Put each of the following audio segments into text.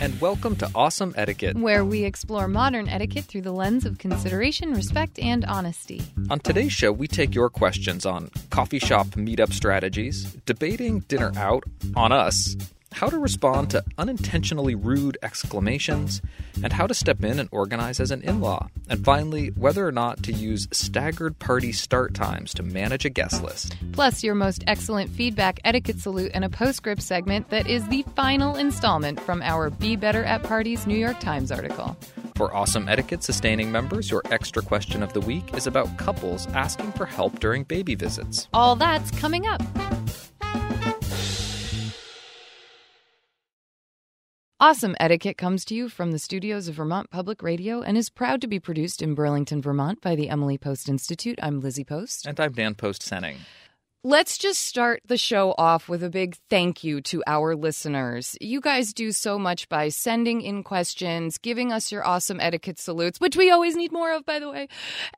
And welcome to Awesome Etiquette. Where we explore modern etiquette through the lens of consideration, respect, and honesty. On today's show, we take your questions on coffee shop meetup strategies, debating dinner out on us, how to respond to unintentionally rude exclamations, and how to step in and organize as an in law. And finally, whether or not to use staggered party start times to manage a guest list. Plus, your most excellent feedback, etiquette salute, and a postscript segment that is the final installment from our Be Better at Parties New York Times article. For Awesome Etiquette sustaining members, your extra question of the week is about couples asking for help during baby visits. All that's coming up. Awesome Etiquette comes to you from the studios of Vermont Public Radio and is proud to be produced in Burlington, Vermont by the Emily Post Institute. I'm Lizzie Post. And I'm Dan Post Senning. Let's just start the show off with a big thank you to our listeners. You guys do so much by sending in questions, giving us your awesome etiquette salutes, which we always need more of, by the way,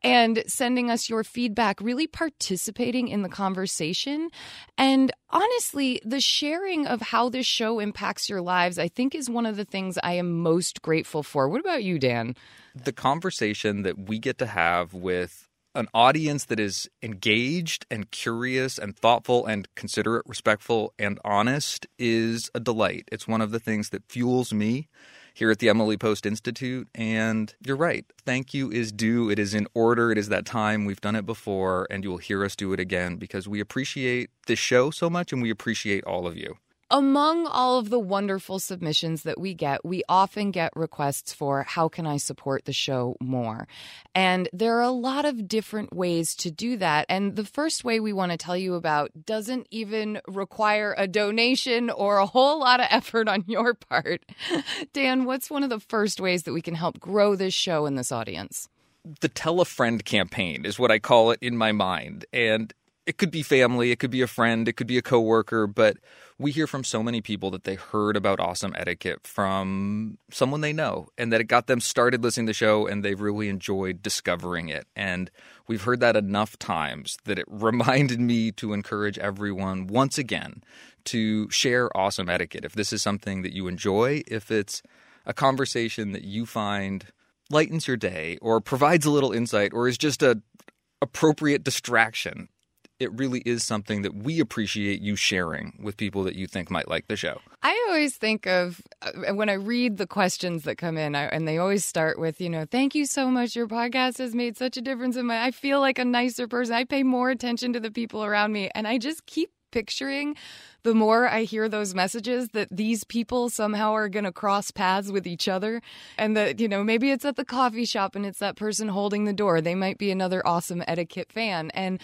and sending us your feedback, really participating in the conversation. And honestly, the sharing of how this show impacts your lives, I think, is one of the things I am most grateful for. What about you, Dan? The conversation that we get to have with an audience that is engaged and curious and thoughtful and considerate, respectful, and honest is a delight. It's one of the things that fuels me here at the Emily Post Institute. And you're right. Thank you is due. It is in order. It is that time. We've done it before, and you will hear us do it again because we appreciate this show so much and we appreciate all of you. Among all of the wonderful submissions that we get, we often get requests for how can I support the show more? And there are a lot of different ways to do that. And the first way we want to tell you about doesn't even require a donation or a whole lot of effort on your part. Dan, what's one of the first ways that we can help grow this show and this audience? The Tell a Friend campaign is what I call it in my mind. And it could be family, it could be a friend, it could be a coworker, but we hear from so many people that they heard about awesome etiquette from someone they know and that it got them started listening to the show and they've really enjoyed discovering it. And we've heard that enough times that it reminded me to encourage everyone once again to share awesome etiquette. If this is something that you enjoy, if it's a conversation that you find lightens your day or provides a little insight or is just a appropriate distraction it really is something that we appreciate you sharing with people that you think might like the show. I always think of uh, when I read the questions that come in, I, and they always start with, you know, thank you so much. Your podcast has made such a difference in my. I feel like a nicer person. I pay more attention to the people around me, and I just keep picturing the more I hear those messages that these people somehow are going to cross paths with each other. And that, you know, maybe it's at the coffee shop and it's that person holding the door. They might be another awesome etiquette fan. And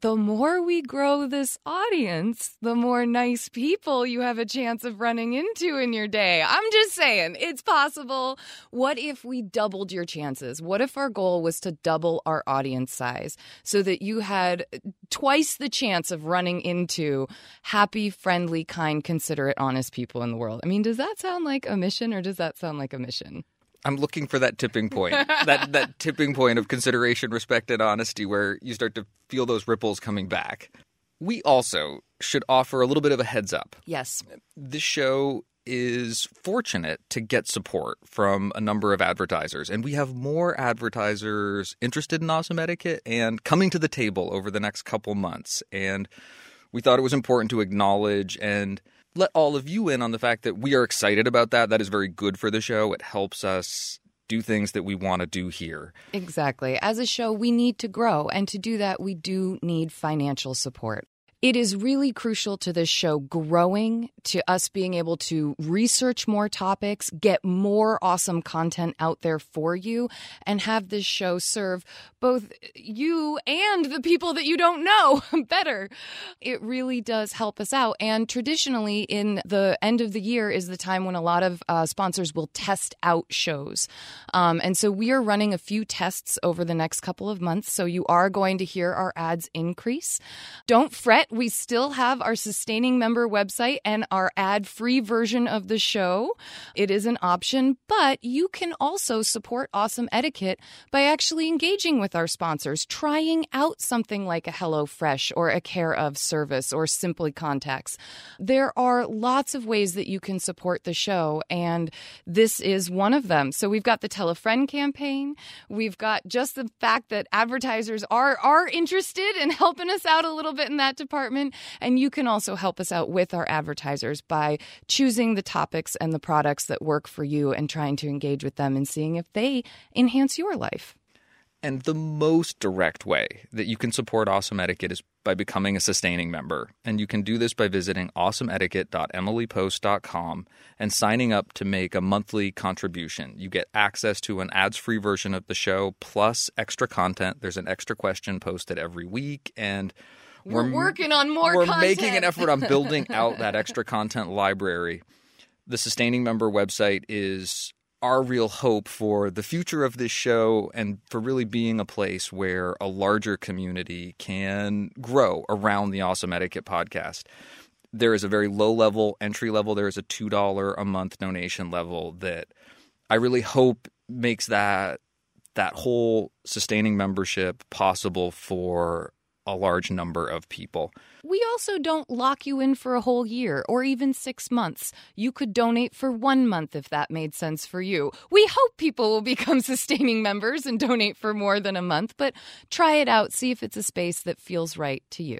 the more we grow this audience, the more nice people you have a chance of running into in your day. I'm just saying, it's possible. What if we doubled your chances? What if our goal was to double our audience size so that you had twice the chance of running into happy, friendly, kind, considerate, honest people in the world? I mean, does that sound like a mission or does that sound like a mission? I'm looking for that tipping point, that that tipping point of consideration, respect, and honesty, where you start to feel those ripples coming back. We also should offer a little bit of a heads up. Yes, this show is fortunate to get support from a number of advertisers, and we have more advertisers interested in awesome etiquette and coming to the table over the next couple months. And we thought it was important to acknowledge and let all of you in on the fact that we are excited about that. That is very good for the show. It helps us do things that we want to do here. Exactly. As a show, we need to grow. And to do that, we do need financial support. It is really crucial to this show growing, to us being able to research more topics, get more awesome content out there for you, and have this show serve both you and the people that you don't know better. It really does help us out. And traditionally, in the end of the year is the time when a lot of uh, sponsors will test out shows. Um, and so we are running a few tests over the next couple of months. So you are going to hear our ads increase. Don't fret we still have our sustaining member website and our ad free version of the show. It is an option, but you can also support Awesome Etiquette by actually engaging with our sponsors, trying out something like a HelloFresh or a Care of service or Simply Contacts. There are lots of ways that you can support the show, and this is one of them. So we've got the Tell a Friend campaign. We've got just the fact that advertisers are are interested in helping us out a little bit in that department, and you can also help us out with our advertisers by choosing the topics and the products that work for you and trying to engage with them and seeing if they enhance your life. And the most direct way that you can support Awesome Etiquette is by becoming a sustaining member. And you can do this by visiting awesomeetiquette.emilypost.com and signing up to make a monthly contribution. You get access to an ads free version of the show plus extra content. There's an extra question posted every week. And we're, working on more We're content. making an effort on building out that extra content library. The sustaining member website is our real hope for the future of this show and for really being a place where a larger community can grow around the Awesome Etiquette podcast. There is a very low level entry level, there is a $2 a month donation level that I really hope makes that that whole sustaining membership possible for a large number of people. We also don't lock you in for a whole year or even six months. You could donate for one month if that made sense for you. We hope people will become sustaining members and donate for more than a month, but try it out. See if it's a space that feels right to you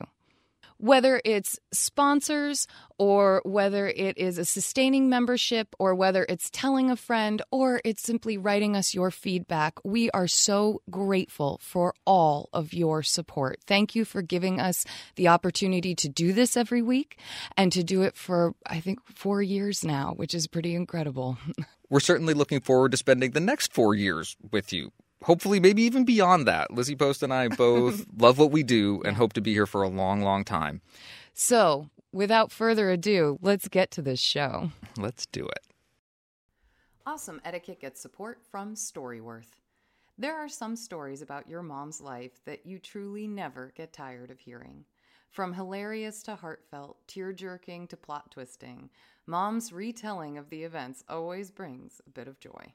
whether it's sponsors or whether it is a sustaining membership or whether it's telling a friend or it's simply writing us your feedback, we are so grateful for all of your support. Thank you for giving us the opportunity to do this every week and to do it for, I think, four years now, which is pretty incredible. We're certainly looking forward to spending the next four years with you hopefully maybe even beyond that. Lizzie Post and I both love what we do and hope to be here for a long, long time. So, without further ado, let's get to this show. Let's do it. Awesome Etiquette gets support from Storyworth. There are some stories about your mom's life that you truly never get tired of hearing. From hilarious to heartfelt, tear jerking to plot twisting, mom's retelling of the events always brings a bit of joy.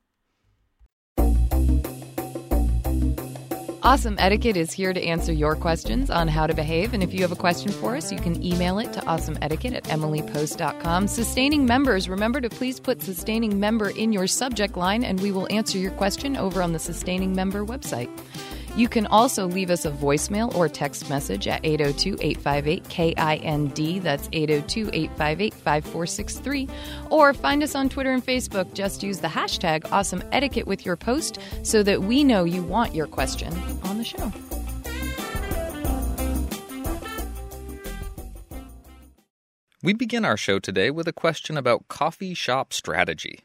Awesome Etiquette is here to answer your questions on how to behave. And if you have a question for us, you can email it to awesomeetiquette at emilypost.com. Sustaining members, remember to please put sustaining member in your subject line, and we will answer your question over on the sustaining member website. You can also leave us a voicemail or text message at 802 858 KIND. That's 802 858 5463. Or find us on Twitter and Facebook. Just use the hashtag awesome etiquette with your post so that we know you want your question on the show. We begin our show today with a question about coffee shop strategy.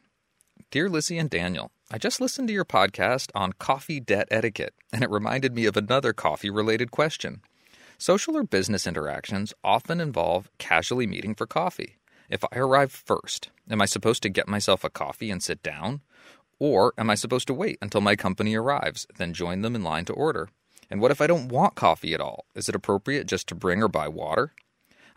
Dear Lizzie and Daniel, I just listened to your podcast on coffee debt etiquette, and it reminded me of another coffee related question. Social or business interactions often involve casually meeting for coffee. If I arrive first, am I supposed to get myself a coffee and sit down? Or am I supposed to wait until my company arrives, then join them in line to order? And what if I don't want coffee at all? Is it appropriate just to bring or buy water?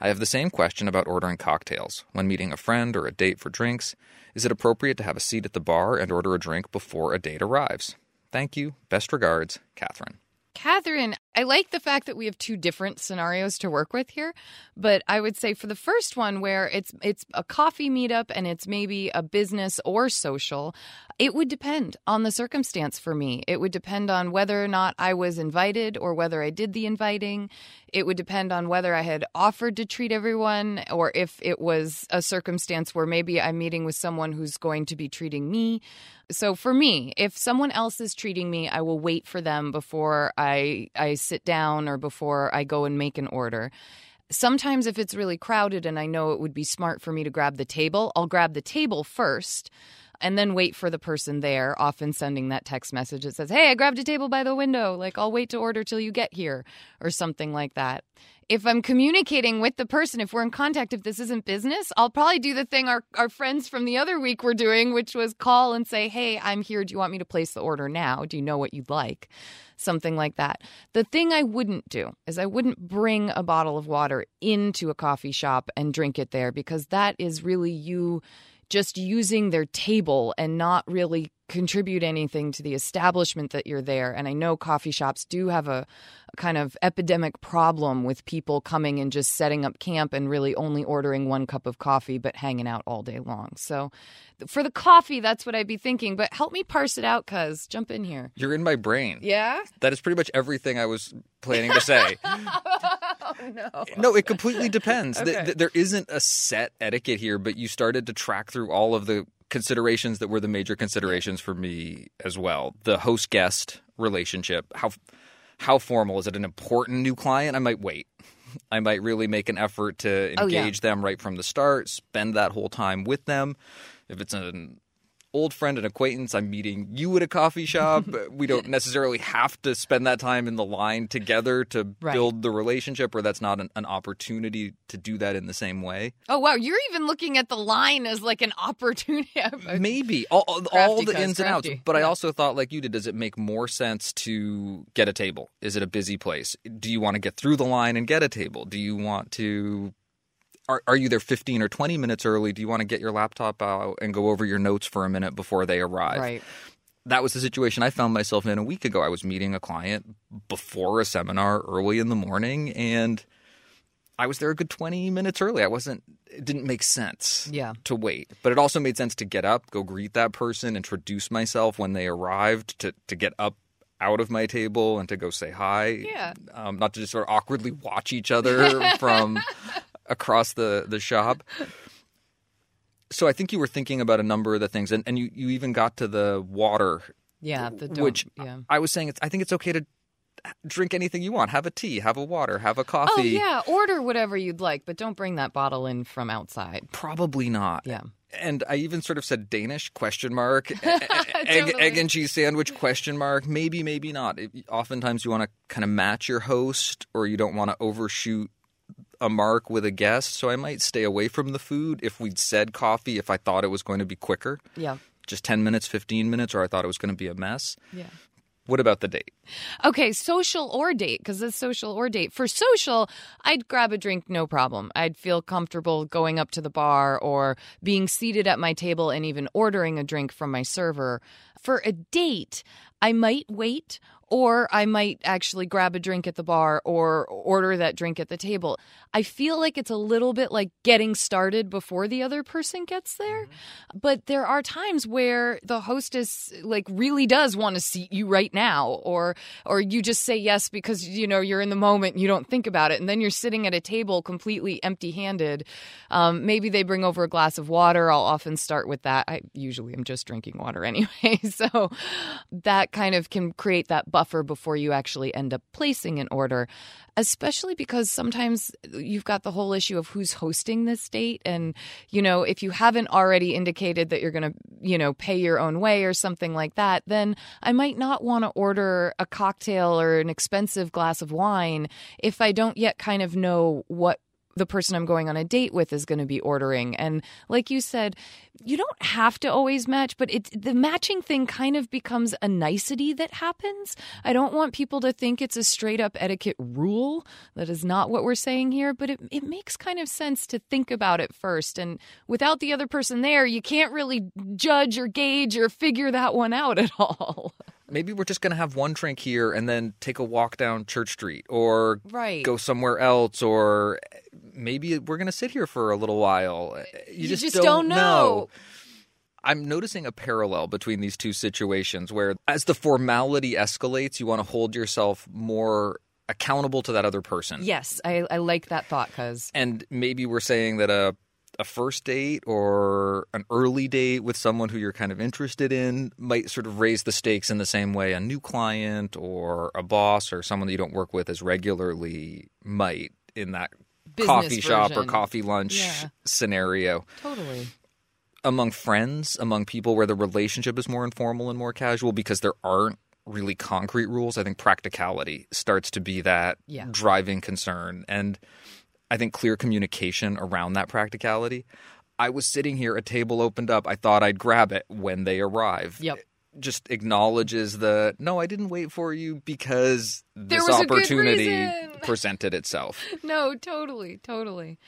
I have the same question about ordering cocktails. When meeting a friend or a date for drinks, is it appropriate to have a seat at the bar and order a drink before a date arrives? Thank you. Best regards, Catherine. Catherine, I like the fact that we have two different scenarios to work with here, but I would say for the first one where it's it's a coffee meetup and it's maybe a business or social, it would depend on the circumstance for me. It would depend on whether or not I was invited or whether I did the inviting. It would depend on whether I had offered to treat everyone or if it was a circumstance where maybe I'm meeting with someone who's going to be treating me. So for me, if someone else is treating me, I will wait for them before I I sit down or before I go and make an order. Sometimes if it's really crowded and I know it would be smart for me to grab the table, I'll grab the table first and then wait for the person there, often sending that text message that says, Hey, I grabbed a table by the window. Like, I'll wait to order till you get here, or something like that. If I'm communicating with the person, if we're in contact, if this isn't business, I'll probably do the thing our, our friends from the other week were doing, which was call and say, Hey, I'm here. Do you want me to place the order now? Do you know what you'd like? Something like that. The thing I wouldn't do is I wouldn't bring a bottle of water into a coffee shop and drink it there because that is really you just using their table and not really contribute anything to the establishment that you're there. And I know coffee shops do have a, a, kind of epidemic problem with people coming and just setting up camp and really only ordering one cup of coffee but hanging out all day long. So for the coffee, that's what I'd be thinking. But help me parse it out, cuz jump in here. You're in my brain. Yeah? That is pretty much everything I was planning to say. oh, no. No, it completely depends. Okay. Th- th- there isn't a set etiquette here, but you started to track through all of the considerations that were the major considerations for me as well. The host guest relationship. How how formal is it? An important new client? I might wait. I might really make an effort to Oh, yeah. engage them right from the start, spend that whole time with them. If it's an old friend and acquaintance, I'm meeting you at a coffee shop. we don't necessarily have to spend that time in the line together to Right. build the relationship, or that's not an, an opportunity to do that in the same way. Oh, wow. You're even looking at the line as like an opportunity. Maybe all, all, all the ins and outs. crafty. But I also thought, like you did, does it make more sense to get a table? Is it a busy place? Do you want to get through the line and get a table? Do you want to? Are, are you there 15 or 20 minutes early? Do you want to get your laptop out and go over your notes for a minute before they arrive? Right. That was the situation I found myself in a week ago. I was meeting a client before a seminar early in the morning, and I was there a good 20 minutes early. I wasn't, it didn't make sense Yeah. to wait. But it also made sense to get up, go greet that person, introduce myself when they arrived, to, to get up out of my table and to go say hi. Yeah. Um, not to just sort of awkwardly watch each other from across the, the shop. So I think you were thinking about a number of the things, and, and you, you even got to the water, Yeah. The don't, which yeah. I was saying it's, I think it's okay to drink anything you want. Have a tea, have a water, have a oh, coffee. Oh yeah, order whatever you'd like, but don't bring that bottle in from outside. Probably not. Yeah. and I even sort of said Danish question mark, egg, Totally. egg and cheese sandwich question mark. Maybe, maybe not. It, oftentimes you want to kind of match your host, or you don't want to overshoot a mark with a guest. So I might stay away from the food if we'd said coffee if I thought it was going to be quicker, Yeah. just ten minutes, fifteen minutes, or I thought it was going to be a mess. Yeah. What about the date? Okay, social or date, because it's social or date. For social, I'd grab a drink, no problem. I'd feel comfortable going up to the bar or being seated at my table and even ordering a drink from my server. For a date, I might wait or I might actually grab a drink at the bar or order that drink at the table. I feel like it's a little bit like getting started before the other person gets there. But there are times where the hostess like really does want to seat you right now or or you just say yes because you know you're in the moment and you don't think about it and then you're sitting at a table completely empty-handed. Um, maybe they bring over a glass of water. I'll often start with that. I usually am just drinking water anyway. So that kind of can create that buffer buffer before you actually end up placing an order, especially because sometimes you've got the whole issue of who's hosting this date. And, you know, if you haven't already indicated that you're going to, you know, pay your own way or something like that, then I might not want to order a cocktail or an expensive glass of wine if I don't yet kind of know what the person I'm going on a date with is going to be ordering. And like you said, you don't have to always match, but it the matching thing kind of becomes a nicety that happens. I don't want people to think it's a straight up etiquette rule. That is not what we're saying here, but it it makes kind of sense to think about it first. And without the other person there, you can't really judge or gauge or figure that one out at all. Maybe we're just going to have one drink here and then take a walk down Church Street or Right. go somewhere else or maybe we're going to sit here for a little while. Uh, you, You just don't know. I'm noticing a parallel between these two situations where as the formality escalates, you want to hold yourself more accountable to that other person. Yes, I, I like that thought because And maybe we're saying that a a first date or an early date with someone who you're kind of interested in might sort of raise the stakes in the same way a new client or a boss or someone that you don't work with as regularly might in that Business coffee shop or coffee lunch Yeah. scenario totally. among friends, among people where the relationship is more informal and more casual because there aren't really concrete rules. I think practicality starts to be that Yeah. driving concern. And I think clear communication around that practicality. I was sitting here, a table opened up. I thought I'd grab it when they arrive. Yep. Just acknowledges the no, I didn't wait for you because this was a good opportunity presented itself. No, totally, totally.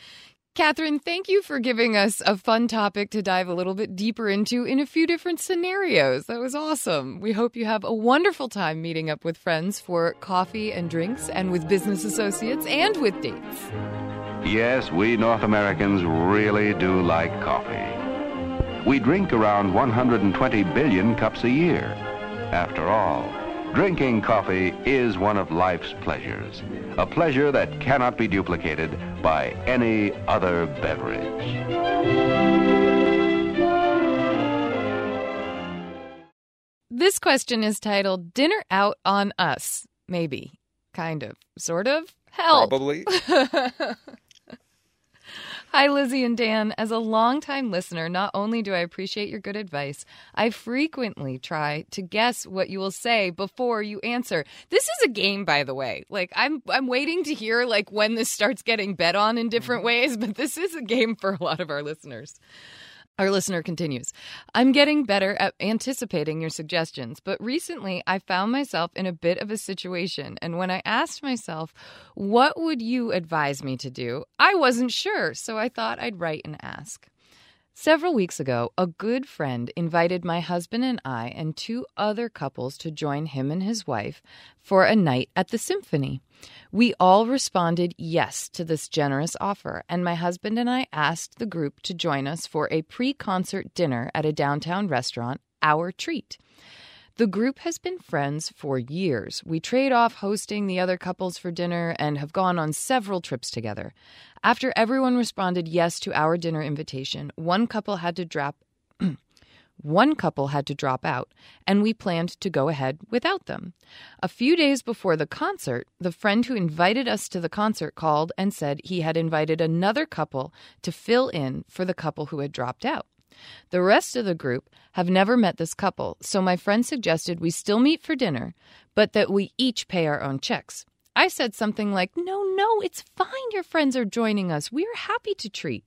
Catherine, thank you for giving us a fun topic to dive a little bit deeper into in a few different scenarios. That was awesome. We hope you have a wonderful time meeting up with friends for coffee and drinks and with business associates and with dates. Yes, we North Americans really do like coffee. We drink around 120 billion cups a year. After all, drinking coffee is one of life's pleasures, a pleasure that cannot be duplicated by any other beverage. This question is titled Dinner Out on Us. Maybe. Kind of. Sort of. hell. Probably. Hi, Lizzie and Dan. As a longtime listener, not only do I appreciate your good advice, I frequently try to guess what you will say before you answer. This is a game, by the way. Like I'm, I'm waiting to hear like when this starts getting bet on in different mm-hmm. ways, but this is a game for a lot of our listeners. Our listener continues I'm getting better at anticipating your suggestions, but recently I found myself in a bit of a situation. And when I asked myself, What would you advise me to do? I wasn't sure, so I thought I'd write and ask. Several weeks ago, a good friend invited my husband and I and two other couples to join him and his wife for a night at the symphony. We all responded yes to this generous offer, and my husband and I asked the group to join us for a pre concert dinner at a downtown restaurant, our treat. The group has been friends for years. We trade off hosting the other couples for dinner and have gone on several trips together. After everyone responded yes to our dinner invitation, one couple had to drop one couple had to drop out, and we planned to go ahead without them. A few days before the concert, the friend who invited us to the concert called and said he had invited another couple to fill in for the couple who had dropped out. The rest of the group have never met this couple, so my friend suggested we still meet for dinner, but that we each pay our own checks. I said something like, No, no, it's fine. Your friends are joining us. We're happy to treat.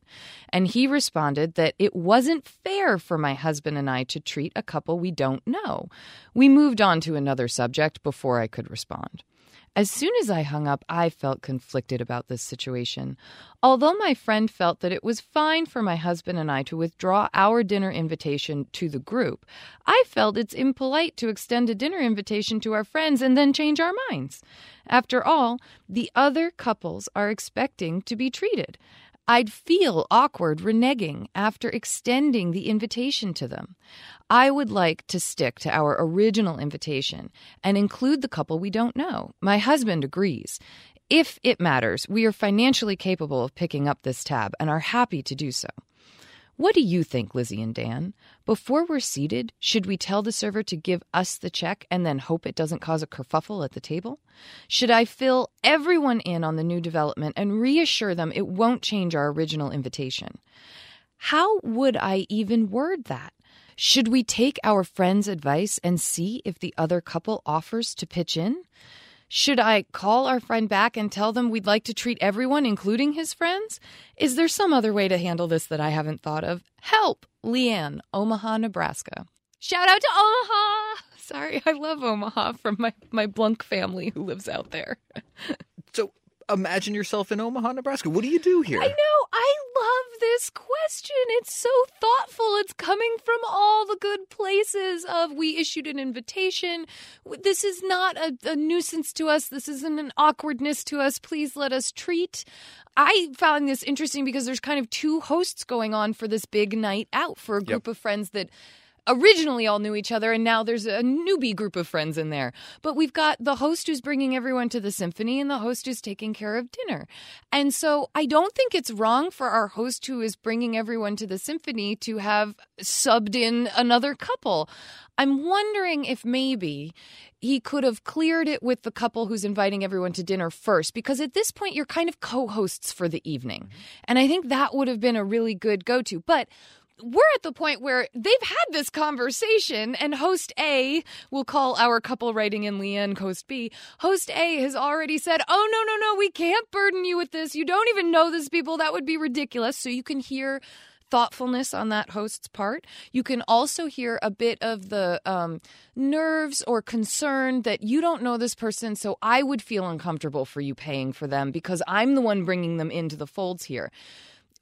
And he responded that it wasn't fair for my husband and I to treat a couple we don't know. We moved on to another subject before I could respond. As soon as I hung up, I felt conflicted about this situation. Although my friend felt that it was fine for my husband and I to withdraw our dinner invitation to the group, I felt it's impolite to extend a dinner invitation to our friends and then change our minds. After all, the other couples are expecting to be treated. I'd feel awkward reneging after extending the invitation to them. I would like to stick to our original invitation and include the couple we don't know. My husband agrees. If it matters, we are financially capable of picking up this tab and are happy to do so. What do you think, Lizzie and Dan? Before we're seated, should we tell the server to give us the check and then hope it doesn't cause a kerfuffle at the table? Should I fill everyone in on the new development and reassure them it won't change our original invitation? How would I even word that? Should we take our friend's advice and see if the other couple offers to pitch in? Should I call our friend back and tell them we'd like to treat everyone, including his friends? Is there some other way to handle this that I haven't thought of? Help! Leanne, Omaha, Nebraska. Shout out to Omaha! Sorry, I love Omaha from my, my Blunk family who lives out there. So imagine yourself in Omaha, Nebraska. What do you do here? I know. I love this question. It's so thoughtful. It's coming from all the good places of we issued an invitation. This is not a, a nuisance to us. This isn't an awkwardness to us. Please let us treat. I found this interesting because there's kind of two hosts going on for this big night out for a group of friends that originally all knew each other and now there's a newbie group of friends in there. But we've got the host who's bringing everyone to the symphony and the host who's taking care of dinner. And so i don't think it's wrong for our host who is bringing everyone to the symphony to have subbed in another couple. I'm wondering if maybe he could have cleared it with the couple who's inviting everyone to dinner first because at this point you're kind of co-hosts for the evening. Mm-hmm. And i think that would have been a really good go-to. But we're at the point where they've had this conversation, and host A will call our couple writing in Leanne, host B. Host A has already said, Oh, no, no, no, we can't burden you with this. You don't even know these people. That would be ridiculous. So you can hear thoughtfulness on that host's part. You can also hear a bit of the um, nerves or concern that you don't know this person, so I would feel uncomfortable for you paying for them because I'm the one bringing them into the folds here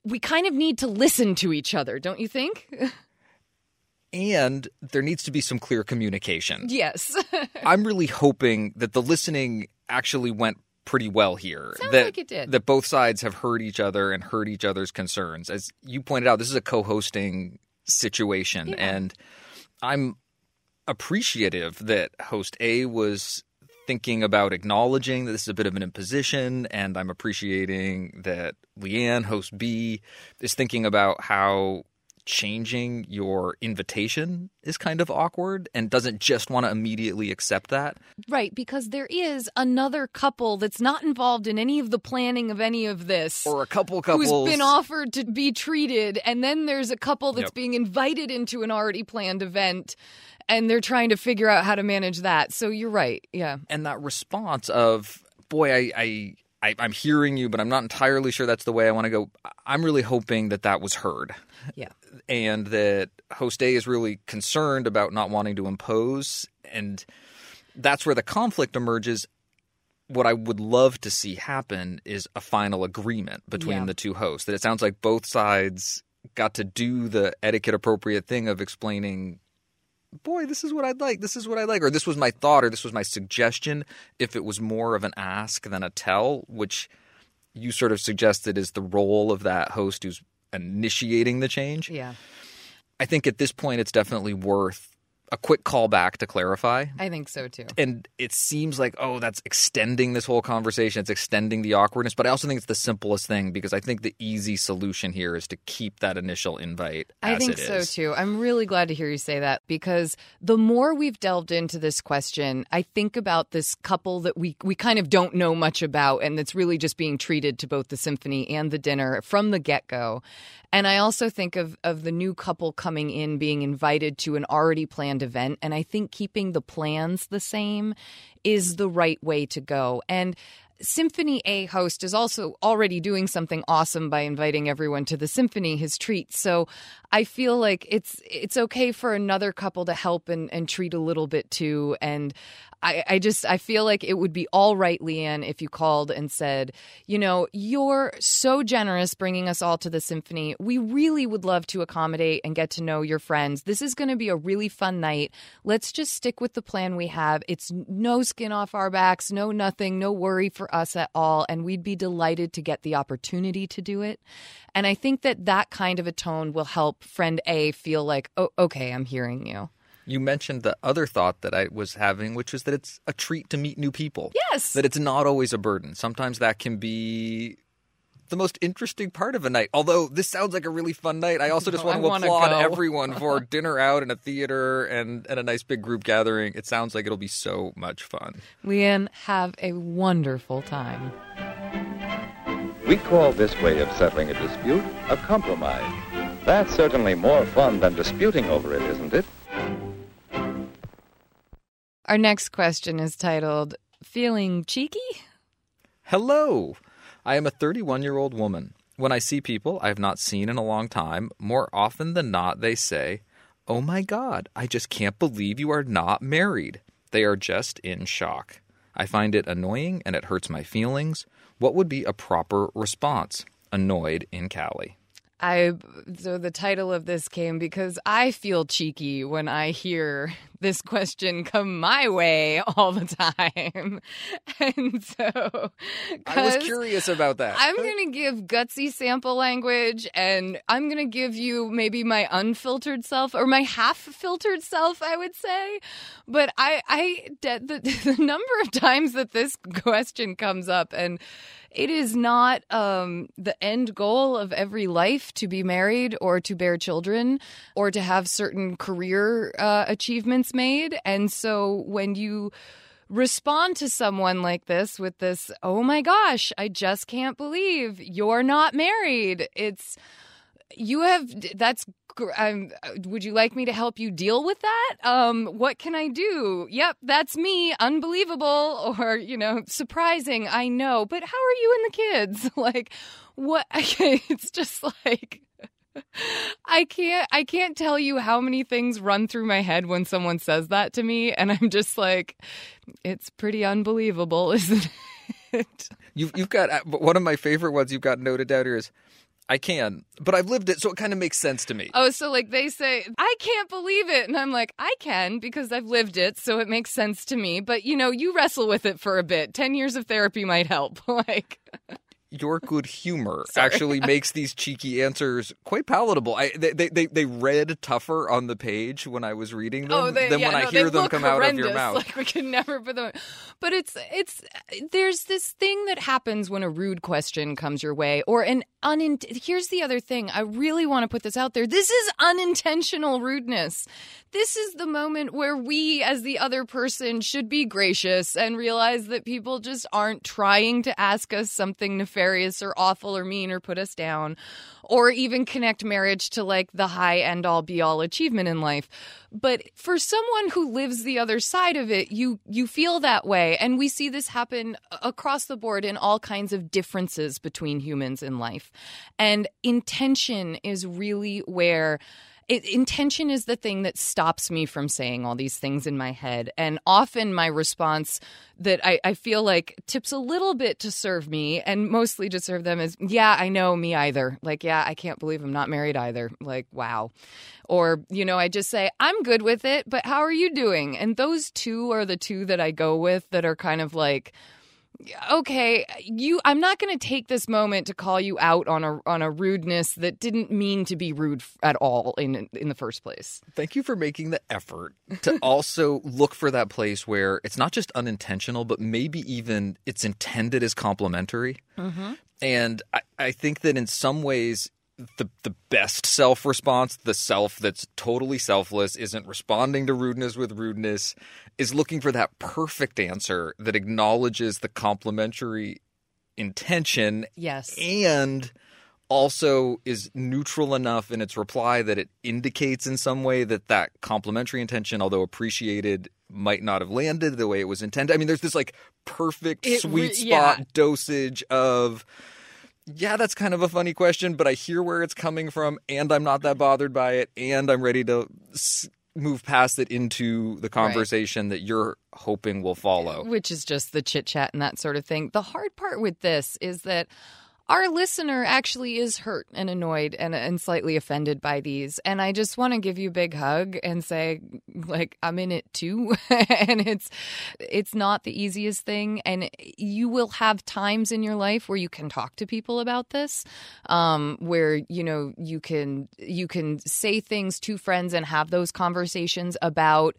we kind of need to listen to each other, don't you think? and there needs to be some clear communication. Yes. I'm really hoping that the listening actually went pretty well here. Sounds that, like it did. That both sides have heard each other and heard each other's concerns. As you pointed out, this is a co-hosting situation, Yeah. and I'm appreciative that host A was thinking about acknowledging that this is a bit of an imposition, and I'm appreciating that Leanne, host B, is thinking about how changing your invitation is kind of awkward and doesn't just want to immediately accept that. right, because there is another couple that's not involved in any of the planning of any of this. Or a couple couples Who's been offered to be treated, and then there's a couple that's Yep. being invited into an already planned event, and they're trying to figure out how to manage that. So you're right. Yeah. and that response of boy I, I I i'm hearing you but i'm not entirely sure that's the way i want to go i'm really hoping that that was heard Yeah. and that host a is really concerned about not wanting to impose and that's where the conflict emerges what i would love to see happen is a final agreement between Yeah. the two hosts that it sounds like both sides got to do the etiquette appropriate thing of explaining boy, this is what I'd like. This is what I like. Or this was my thought, or this was my suggestion. If it was more of an ask than a tell, which you sort of suggested is the role of that host who's initiating the change. Yeah. I think at this point, it's definitely worth a quick call back to clarify. I think so too. And it seems like, oh, that's extending this whole conversation. It's extending the awkwardness. But I also think it's the simplest thing because I think the easy solution here is to keep that initial invite. I think so too. I'm really glad to hear you say that because the more we've delved into this question, I think about this couple that we we kind of don't know much about and that's really just being treated to both the symphony and the dinner from the get-go. And I also think of of the new couple coming in being invited to an already planned event and I think keeping the plans the same is the right way to go. And Symphony A host is also already doing something awesome by inviting everyone to the symphony, his treat. So I feel like it's it's okay for another couple to help and, and treat a little bit too. And I, I just I feel like it would be all right, Leanne, if you called and said, you know, you're so generous bringing us all to the symphony. We really would love to accommodate and get to know your friends. This is going to be a really fun night. Let's just stick with the plan we have. It's no skin off our backs, no nothing, no worry for us at all, and we'd be delighted to get the opportunity to do it. And I think that that kind of a tone will help friend A feel like, oh, okay, I'm hearing you. You mentioned the other thought that I was having, which was that it's a treat to meet new people. Yes. That it's not always a burden. Sometimes that can be the most interesting part of a night. Although this sounds like a really fun night, I also just No, want to wanna applaud go. everyone for dinner out in a theater and, and a nice big group gathering. It sounds like it'll be so much fun. Leanne, have a wonderful time. We call this way of settling a dispute a compromise. That's certainly more fun than disputing over it, isn't it? Our next question is titled Feeling Cheeky? Hello. I am a 31 year old woman. When I see people I have not seen in a long time, more often than not, they say, Oh my God, I just can't believe you are not married. They are just in shock. I find it annoying and it hurts my feelings. What would be a proper response? Annoyed in Cali. I so the title of this came because I feel cheeky when I hear this question come my way all the time. And so I was curious about that. I'm going to give gutsy sample language and I'm going to give you maybe my unfiltered self or my half filtered self, I would say. But I, I, the, the number of times that this question comes up and it is not um, the end goal of every life to be married or to bear children or to have certain career uh, achievements made. And so when you respond to someone like this with this, oh my gosh, I just can't believe you're not married. It's, you have, that's, um, would you like me to help you deal with that? Um, what can I do? Yep, that's me. Unbelievable or, you know, surprising. I know. But how are you and the kids? like, what? it's just like, I can't I can't tell you how many things run through my head when someone says that to me and I'm just like it's pretty unbelievable, isn't it? You've, you've got uh, one of my favorite ones you've got noted down here is, I can, but I've lived it, so it kind of makes sense to me. Oh, so like they say, I can't believe it. And I'm like, I can because I've lived it, so it makes sense to me. But you know, you wrestle with it for a bit. 10 years of therapy might help. like your good humor actually makes these cheeky answers quite palatable. I they, they they read tougher on the page when I was reading them Oh, they, than yeah, when I hear them come out of your mouth. Like we could never put them. But it's it's there's this thing that happens when a rude question comes your way, or an unint. Here's the other thing. I really want to put this out there. This is unintentional rudeness. This is the moment where we, as the other person, should be gracious and realize that people just aren't trying to ask us something nefarious or awful or mean or put us down, or even connect marriage to like the high end all be all achievement in life. But for someone who lives the other side of it, you you feel that way, and we see this happen across the board in all kinds of differences between humans in life. And intention is really where it, intention is the thing that stops me from saying all these things in my head. And often my response that I, I feel like tips a little bit to serve me and mostly to serve them is, yeah, I know me either. Like, yeah, I can't believe I'm not married either. Like, wow. Or, you know, I just say, I'm good with it, but how are you doing? And those two are the two that I go with that are kind of like, okay you i'm not going to take this moment to call you out on a on a rudeness that didn't mean to be rude at all in in the first place Thank you for making the effort to also look for that place where it's not just unintentional, but maybe even it's intended as complimentary. Mm-hmm. And I, I think that in some ways, the the best self response, the self that's totally selfless, isn't responding to rudeness with rudeness, is looking for that perfect answer that acknowledges the complimentary intention yes and also is neutral enough in its reply that it indicates in some way that that complimentary intention, although appreciated, might not have landed the way it was intended. I mean, there's this like perfect It sweet spot yeah. dosage of. Yeah, that's kind of a funny question, but I hear where it's coming from, and I'm not that bothered by it, and I'm ready to s- move past it into the conversation that you're hoping will follow. which is just the chit chat and that sort of thing. The hard part with this is that our listener actually is hurt and annoyed and, and slightly offended by these. And I just want to give you a big hug and say, like, I'm in it too. and it's it's not the easiest thing. And you will have times in your life where you can talk to people about this, um, where you know you can you can say things to friends and have those conversations about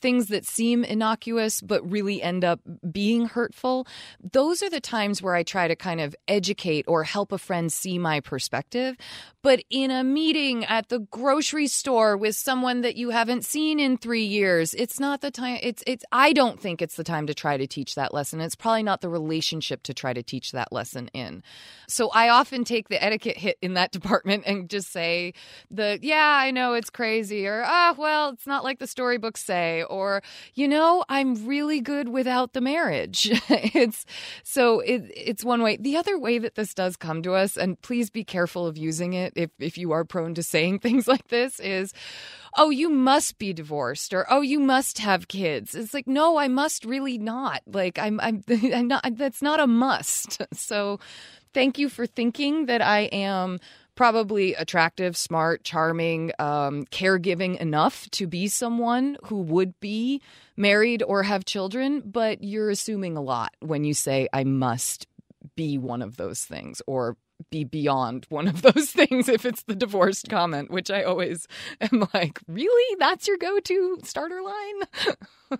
things that seem innocuous but really end up being hurtful, those are the times where I try to kind of educate or help a friend see my perspective. But in a meeting at the grocery store with someone that you haven't seen in three years, it's not the time. It's, it's, I don't think it's the time to try to teach that lesson. It's probably not the relationship to try to teach that lesson in. So I often take the etiquette hit in that department and just say, the, yeah, I know it's crazy, or, ah, oh, well, it's not like the storybooks say, or, you know, I'm really good without the marriage. it's, so it, it's one way. The other way that this does come to us, and please be careful of using it if, if you are prone to saying things like this, is, oh, you must be divorced, or oh, you must have kids. It's like, no, I must really not. Like, I'm, I'm, I'm not, that's not a must. So, thank you for thinking that I am probably attractive, smart, charming, um, caregiving enough to be someone who would be married or have children, but you're assuming a lot when you say, I must be one of those things or be beyond one of those things if it's the divorced comment, which I always am like, really? That's your go to starter line?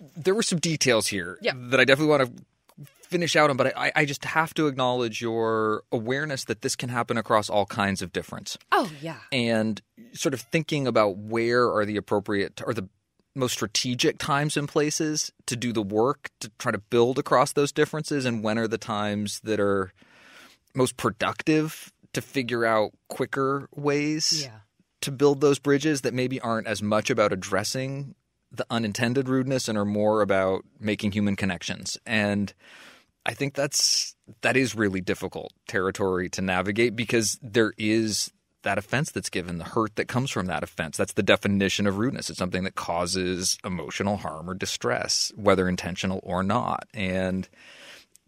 there were some details here yeah. that I definitely want to finish out on, but I, I just have to acknowledge your awareness that this can happen across all kinds of difference. Oh, yeah. And sort of thinking about where are the appropriate or the most strategic times and places to do the work to try to build across those differences, and when are the times that are most productive to figure out quicker ways yeah. to build those bridges that maybe aren't as much about addressing the unintended rudeness and are more about making human connections. And I think that's that is really difficult territory to navigate because there is that offense that's given, the hurt that comes from that offense. That's the definition of rudeness. It's something that causes emotional harm or distress, whether intentional or not. And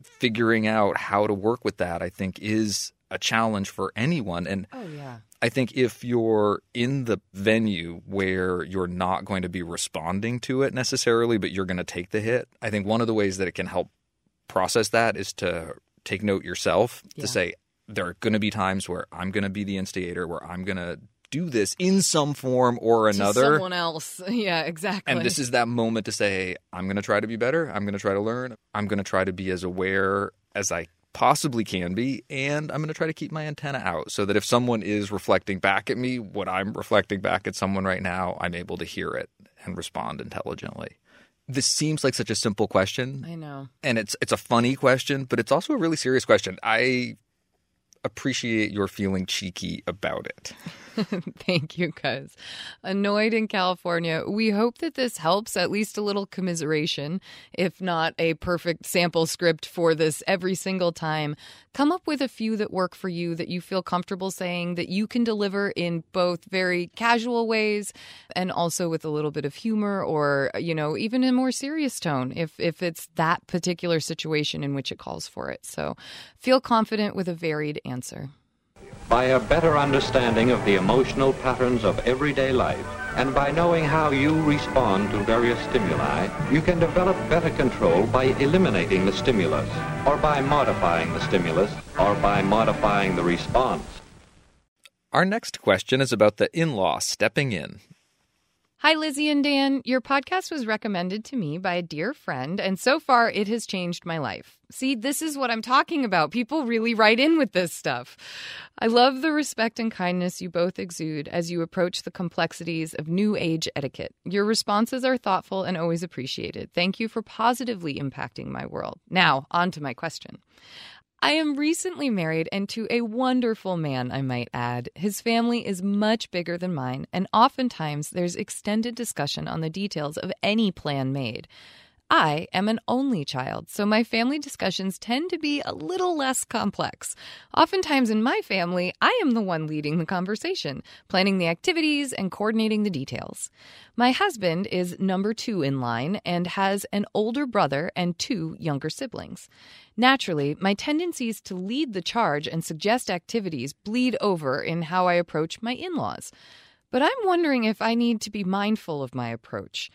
figuring out how to work with that, I think, is a challenge for anyone. And oh, yeah. I think if you're in the venue where you're not going to be responding to it necessarily, but you're going to take the hit, I think one of the ways that it can help process that is to take note yourself yeah. to say there are going to be times where I'm going to be the instigator, where I'm going to do this in some form or another. To someone else. Yeah, exactly. And this is that moment to say, I'm going to try to be better. I'm going to try to learn. I'm going to try to be as aware as I possibly can be. And I'm going to try to keep my antenna out so that if someone is reflecting back at me what I'm reflecting back at someone right now, I'm able to hear it and respond intelligently this seems like such a simple question. I know. And it's it's a funny question, but it's also a really serious question. I appreciate your feeling cheeky about it. Thank you, cuz. Annoyed in California. We hope that this helps, at least a little commiseration, if not a perfect sample script for this every single time. Come up with a few that work for you that you feel comfortable saying that you can deliver in both very casual ways and also with a little bit of humor or, you know, even a more serious tone if if it's that particular situation in which it calls for it. So, feel confident with a varied answer by a better understanding of the emotional patterns of everyday life, and by knowing how you respond to various stimuli, you can develop better control by eliminating the stimulus, or by modifying the stimulus, or by modifying the response. Our next question is about the in law stepping in. Hi, Lizzie and Dan. Your podcast was recommended to me by a dear friend, and so far it has changed my life. See, this is what I'm talking about. People really write in with this stuff. I love the respect and kindness you both exude as you approach the complexities of new age etiquette. Your responses are thoughtful and always appreciated. Thank you for positively impacting my world. Now, on to my question. I am recently married and to a wonderful man, I might add. His family is much bigger than mine, and oftentimes there's extended discussion on the details of any plan made. I am an only child, so my family discussions tend to be a little less complex. Oftentimes in my family, I am the one leading the conversation, planning the activities and coordinating the details. My husband is number two in line and has an older brother and two younger siblings. Naturally, my tendencies to lead the charge and suggest activities bleed over in how I approach my in laws. But I'm wondering if I need to be mindful of my approach.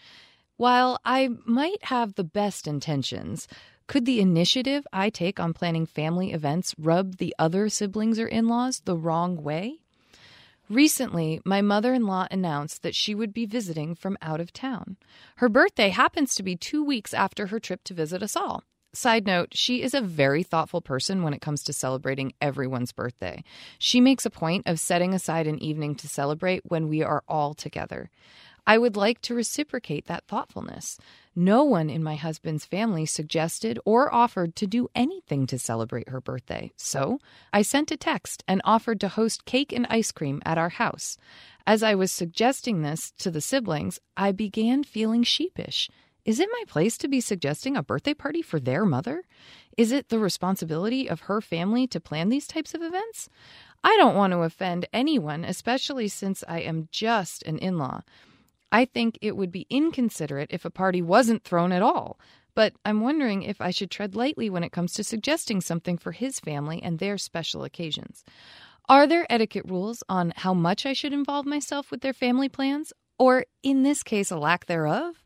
While I might have the best intentions, could the initiative I take on planning family events rub the other siblings or in laws the wrong way? Recently, my mother in law announced that she would be visiting from out of town. Her birthday happens to be two weeks after her trip to visit us all. Side note, she is a very thoughtful person when it comes to celebrating everyone's birthday. She makes a point of setting aside an evening to celebrate when we are all together. I would like to reciprocate that thoughtfulness. No one in my husband's family suggested or offered to do anything to celebrate her birthday. So I sent a text and offered to host cake and ice cream at our house. As I was suggesting this to the siblings, I began feeling sheepish. Is it my place to be suggesting a birthday party for their mother? Is it the responsibility of her family to plan these types of events? I don't want to offend anyone, especially since I am just an in law. I think it would be inconsiderate if a party wasn't thrown at all. But I'm wondering if I should tread lightly when it comes to suggesting something for his family and their special occasions. Are there etiquette rules on how much I should involve myself with their family plans? Or, in this case, a lack thereof?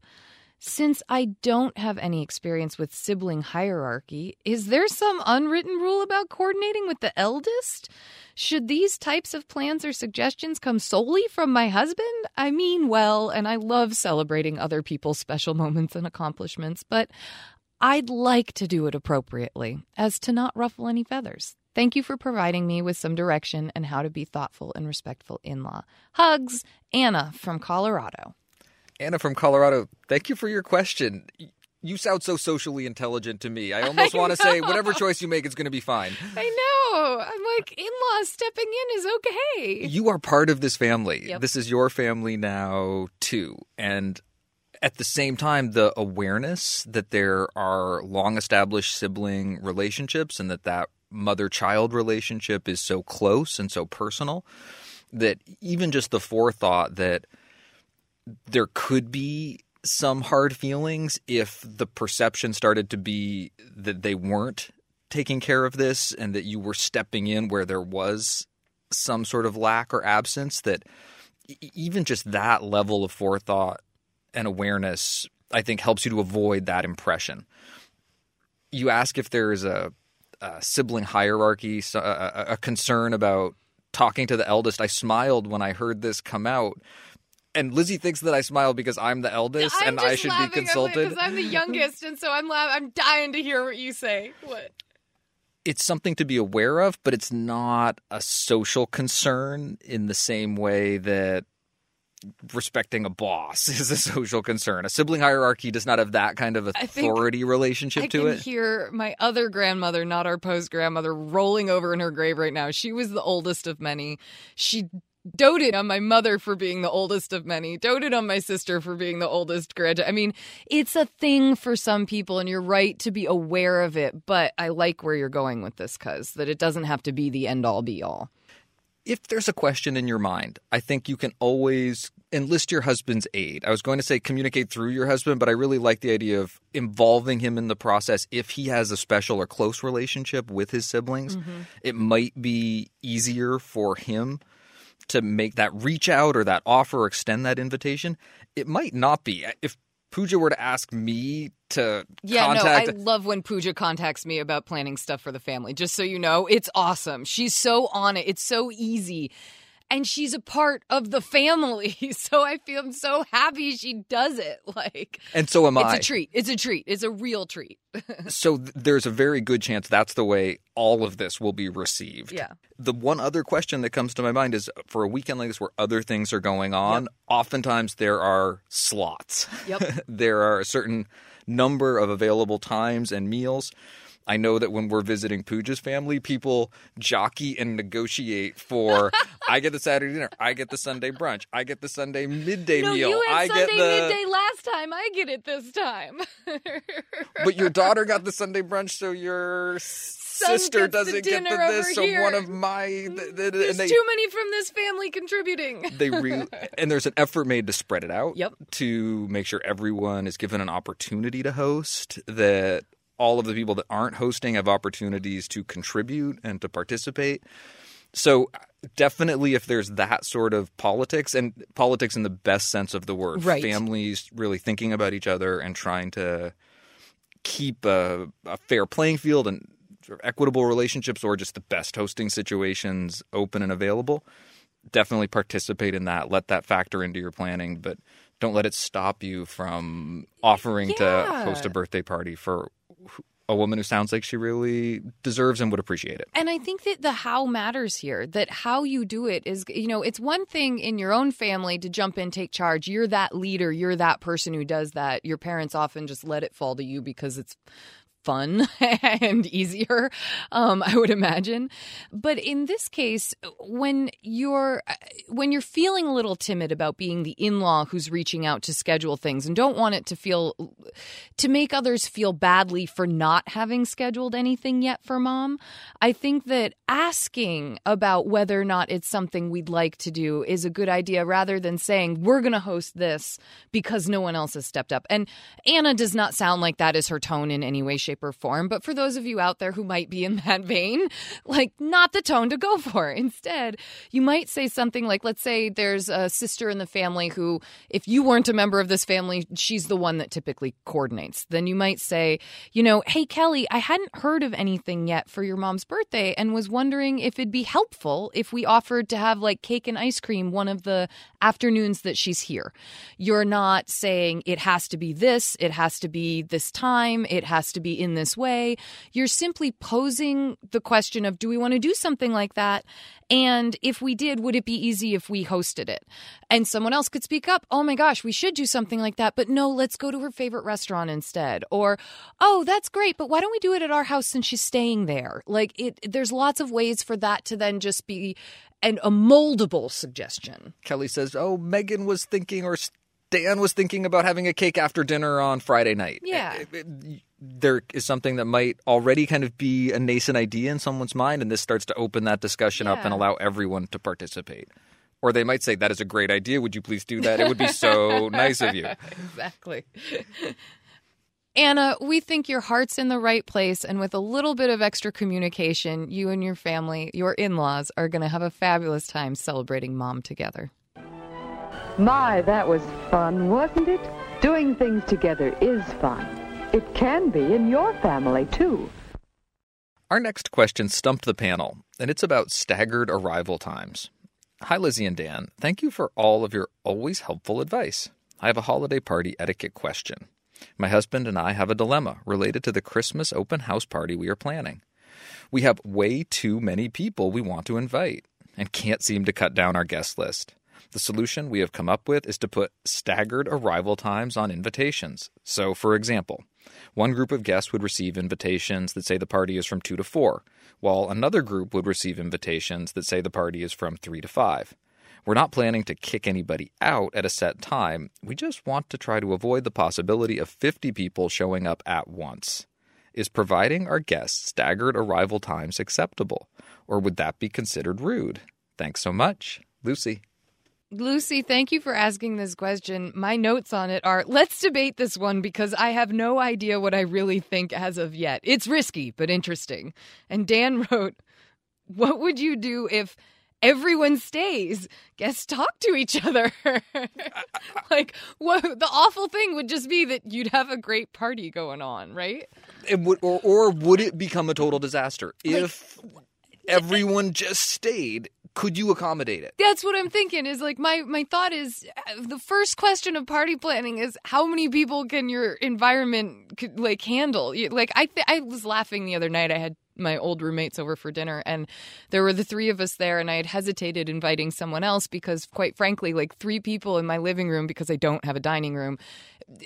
Since I don't have any experience with sibling hierarchy, is there some unwritten rule about coordinating with the eldest? Should these types of plans or suggestions come solely from my husband? I mean well, and I love celebrating other people's special moments and accomplishments, but I'd like to do it appropriately, as to not ruffle any feathers. Thank you for providing me with some direction and how to be thoughtful and respectful in law. Hugs, Anna from Colorado. Anna from Colorado, thank you for your question. You sound so socially intelligent to me. I almost want to say whatever choice you make is going to be fine. I know. I'm like, in laws stepping in is okay. You are part of this family. Yep. This is your family now, too. And at the same time, the awareness that there are long established sibling relationships and that that mother child relationship is so close and so personal that even just the forethought that there could be some hard feelings if the perception started to be that they weren't taking care of this and that you were stepping in where there was some sort of lack or absence that even just that level of forethought and awareness i think helps you to avoid that impression. You ask if there is a, a sibling hierarchy a- a concern about talking to the eldest. I smiled when i heard this come out and Lizzie thinks that I smile because I'm the eldest I'm and I should be consulted. because I'm the youngest, and so I'm la- I'm dying to hear what you say. What? it's something to be aware of, but it's not a social concern in the same way that respecting a boss is a social concern. A sibling hierarchy does not have that kind of I authority relationship I to can it. hear my other grandmother, not our post grandmother, rolling over in her grave right now. She was the oldest of many. She doted on my mother for being the oldest of many, doted on my sister for being the oldest grandchild. I mean, it's a thing for some people, and you're right to be aware of it. But I like where you're going with this, cuz that it doesn't have to be the end all be all. if there's a question in your mind, I think you can always enlist your husband's aid. I was going to say communicate through your husband, but I really like the idea of involving him in the process if he has a special or close relationship with his siblings. Mm-hmm. It might be easier for him to make that reach out or that offer or extend that invitation. It might not be. If Pooja were to ask me to Yeah, contact no, I love when Pooja contacts me about planning stuff for the family. Just so you know, it's awesome. She's so on it. It's so easy. And she's a part of the family. So I feel I'm so happy she does it. Like and so am I it's a treat. It's a treat. It's a real treat. so th- there's a very good chance that's the way all of this will be received. Yeah. The one other question that comes to my mind is for a weekend like this where other things are going on, oftentimes there are slots. Yep. there are a certain number of available times and meals. I know that when we're visiting Pooja's family, people jockey and negotiate for I get the Saturday dinner, I get the Sunday brunch, I get the Sunday midday no, meal, you had I Sunday get the midday last time. I get it this time. but your daughter got the Sunday brunch, so your sister doesn't get the this. So here. one of my th- th- mm, There's they too many from this family contributing. they re- and there's an effort made to spread it out. Yep. To make sure everyone is given an opportunity to host. That all of the people that aren't hosting have opportunities to contribute and to participate. So definitely, if there's that sort of politics and politics in the best sense of the word, Right. families really thinking about each other and trying to keep a, a fair playing field and sort of equitable relationships or just the best hosting situations open and available definitely participate in that. Let that factor into your planning, but don't let it stop you from offering to host a birthday party for a woman who sounds like she really deserves and would appreciate it. And I think that the how matters here, that how you do it is, you know, it's one thing in your own family to jump in, take charge. You're that leader. You're that person who does that. Your parents often just let it fall to you because it's fun and easier, um, I would imagine. But in this case, when you're when you're feeling a little timid about being the in-law who's reaching out to schedule things and don't want it to feel to make others feel badly for not having scheduled anything yet for mom, I think that asking about whether or not it's something we'd like to do is a good idea rather than saying we're going to host this because no one else has stepped up. And Anna does not sound like that is her tone in any way, shape, or form. But for those of you out there who might be in that vein, like not the tone to go for. Instead, you might say something like, let's say there's a sister in the family who, if you weren't a member of this family, she's the one that typically coordinates. Then you might say, you know, hey, Kelly, I hadn't heard of anything yet for your mom's birthday and was wondering if it'd be helpful if we offered to have like cake and ice cream one of the afternoons that she's here. You're not saying it has to be this, it has to be this time, it has to be in this way. You're simply posing the question of do we want to do something like that? And if we did, would it be easy if we hosted it? And someone else could speak up, oh my gosh, we should do something like that, but no, let's go to her favorite restaurant instead. Or, oh, that's great, but why don't we do it at our house since she's staying there? Like it there's lots of ways for that to then just be an, a moldable suggestion. Kelly says, "Oh, Megan was thinking, or Dan was thinking about having a cake after dinner on Friday night." Yeah. Eh, eh, eh, It- it- there is something that might already kind of be a nascent idea in someone's mind, and this starts to open that discussion up and allow everyone to participate. Or they might say, "That is a great idea. Would you please do that? It would be so nice of you." Exactly. Anna, we think your heart's in the right place, and with a little bit of extra communication, you and your family, your in laws, are going to have a fabulous time celebrating mom together. My, that was fun, wasn't it? Doing things together is fun. It can be in your family, too. Our next question stumped the panel, and it's about staggered arrival times. Hi, Lizzie and Dan. Thank you for all of your always helpful advice. I have a holiday party etiquette question. My husband and I have a dilemma related to the Christmas open house party we are planning. We have way too many people we want to invite and can't seem to cut down our guest list. The solution we have come up with is to put staggered arrival times on invitations. So, for example, one group of guests would receive invitations that say the party is from 2 to 4, while another group would receive invitations that say the party is from 3 to 5. We're not planning to kick anybody out at a set time. We just want to try to avoid the possibility of 50 people showing up at once. Is providing our guests staggered arrival times acceptable, or would that be considered rude? Thanks so much, Lucy. Lucy, thank you for asking this question. My notes on it are let's debate this one because I have no idea what I really think as of yet. It's risky, but interesting. And Dan wrote, What would you do if everyone stays? Guests talk to each other. like, what the awful thing would just be that you'd have a great party going on, right? It would, or, or would it become a total disaster if everyone just stayed? Could you accommodate it? That's what I'm thinking. Is like my my thought is uh, the first question of party planning is how many people can your environment like handle? Like I th- I was laughing the other night. I had my old roommates over for dinner and there were the three of us there and I had hesitated inviting someone else because quite frankly like three people in my living room because I don't have a dining room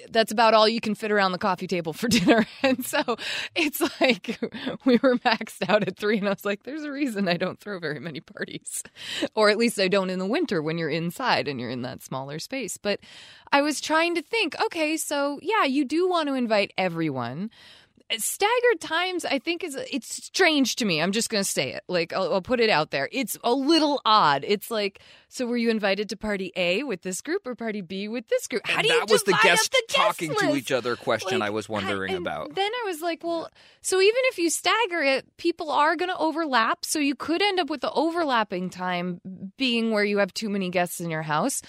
that's about all you can fit around the coffee table for dinner. And so it's like we were maxed out at three, and I was like, there's a reason I don't throw very many parties. Or at least I don't in the winter when you're inside and you're in that smaller space. But I was trying to think, okay, so yeah, you do want to invite everyone staggered times i think is it's strange to me i'm just going to say it like I'll, I'll put it out there it's a little odd it's like so were you invited to party a with this group or party b with this group how And do you was the divide up guest the guest talking to each other question Like, I was wondering and about. Then I was like, well, so even if you stagger it, people are going to overlap. So you could end up with the overlapping time being where you have too many guests in your house.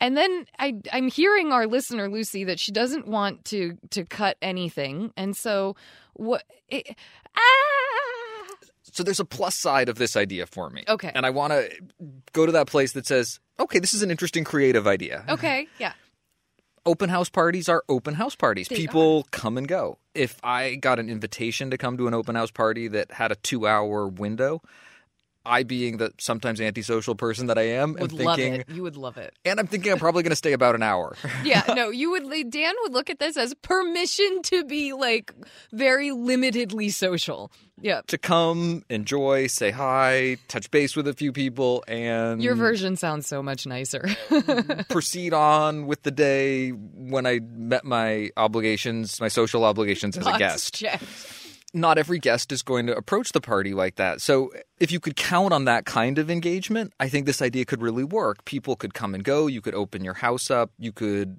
And then I, I'm hearing our listener Lucy that she doesn't want to to cut anything, and so what? It, ah, So there's a plus side of this idea for me. Okay. And I want to go to that place that says, okay, this is an interesting creative idea. Okay, yeah. Open house parties are open house parties. They People come and go. If I got an invitation to come to an open house party that had a two hour window, I being the sometimes antisocial person that I am, am Would love thinking, it. You would love it. and I'm thinking I'm probably going to stay about an hour. Yeah, no, you would. Dan would look at this as permission to be like very limitedly social. Yeah, to come, enjoy, say hi, touch base with a few people, and your version sounds so much nicer. proceed on with the day when I met my obligations, my social obligations as a guest. checked. Not every guest is going to approach the party like that. So, if you could count on that kind of engagement, I think this idea could really work. People could come and go. You could open your house up. You could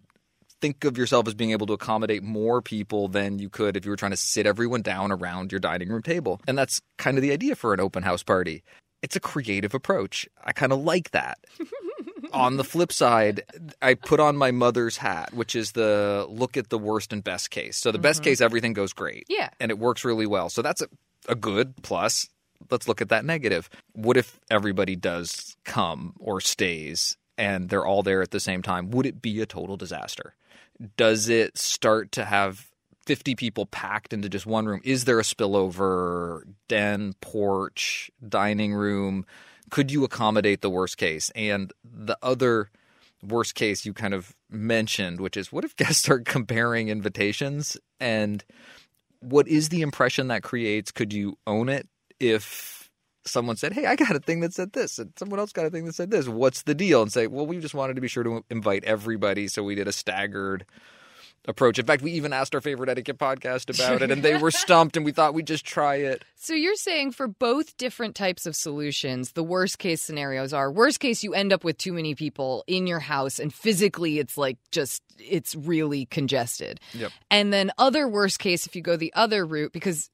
think of yourself as being able to accommodate more people than you could if you were trying to sit everyone down around your dining room table. And that's kind of the idea for an open house party. It's a creative approach. I kind of like that. on the flip side, I put on my mother's hat, which is the look at the worst and best case. So the best mm-hmm. case, everything goes great. Yeah. And it works really well. So that's a, a good plus. Let's look at that negative. What if everybody does come or stays and they're all there at the same time? Would it be a total disaster? Does it start to have 50 people packed into just one room? Is there a spillover, den, porch, dining room? Could you accommodate the worst case? And the other worst case you kind of mentioned, which is what if guests start comparing invitations? And what is the impression that creates? Could you own it if someone said, Hey, I got a thing that said this, and someone else got a thing that said this? What's the deal? And say, Well, we just wanted to be sure to invite everybody, so we did a staggered approach. In fact, we even asked our favorite etiquette podcast about it, and they were stumped, and we thought we'd just try it. So you're saying for both different types of solutions, the worst case scenarios are worst case you end up with too many people in your house and physically it's like just it's really congested. Yep. And then other worst case if you go the other route because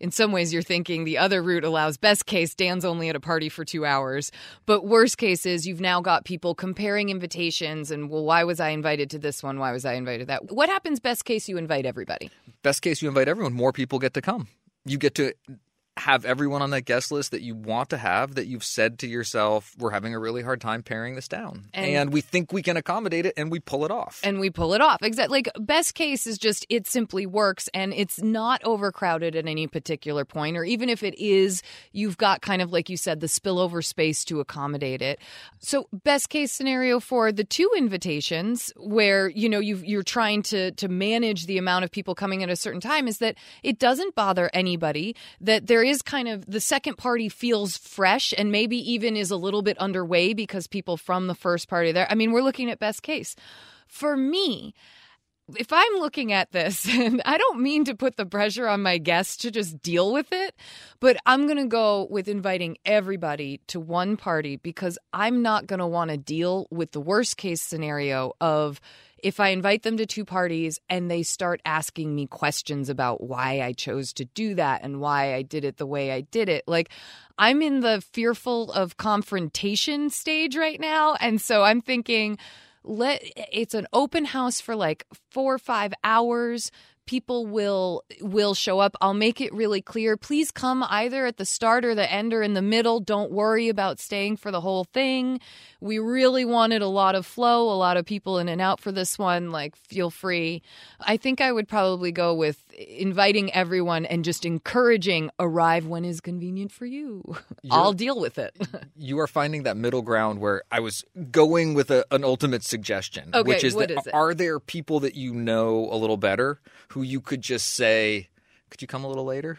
in some ways you're thinking the other route allows best case dan's only at a party for two hours but worst case is you've now got people comparing invitations and well why was i invited to this one why was i invited that what happens best case you invite everybody Best case, you invite everyone. More people get to come. You get to have everyone on that guest list that you want to have that you've said to yourself, we're having a really hard time paring this down. And- And, we think we can accommodate it and we pull it off. and we pull it off. Exactly. Like best case is just it simply works and it's not overcrowded at any particular point, or even if it is, you've got kind of like you said the spillover space to accommodate it. So best case scenario for the two invitations where you know you you're trying to to manage the amount of people coming at a certain time is that it doesn't bother anybody that there is kind of the second party feels fresh and maybe even is a little bit underway because people from the first party there. I mean, we're looking at best case. For me, if I'm looking at this, and I don't mean to put the pressure on my guests to just deal with it, but I'm going to go with inviting everybody to one party because I'm not going to want to deal with the worst case scenario of if I invite them to two parties and they start asking me questions about why I chose to do that and why I did it the way I did it. Like, I'm in the fearful of confrontation stage right now. And so I'm thinking, let it's an open house for like four or five hours people will will show up. I'll make it really clear. Please come either at the start or the end or in the middle. Don't worry about staying for the whole thing. We really wanted a lot of flow a lot of people in and out for this one. Like feel free. I think i would probably go with inviting everyone and just encouraging arrive when is convenient for you. I'll deal with it. You are finding that middle ground where I was going with a, an ultimate suggestion, Okay, which is that is are there people that you know a little better who you could just say, could you come a little later?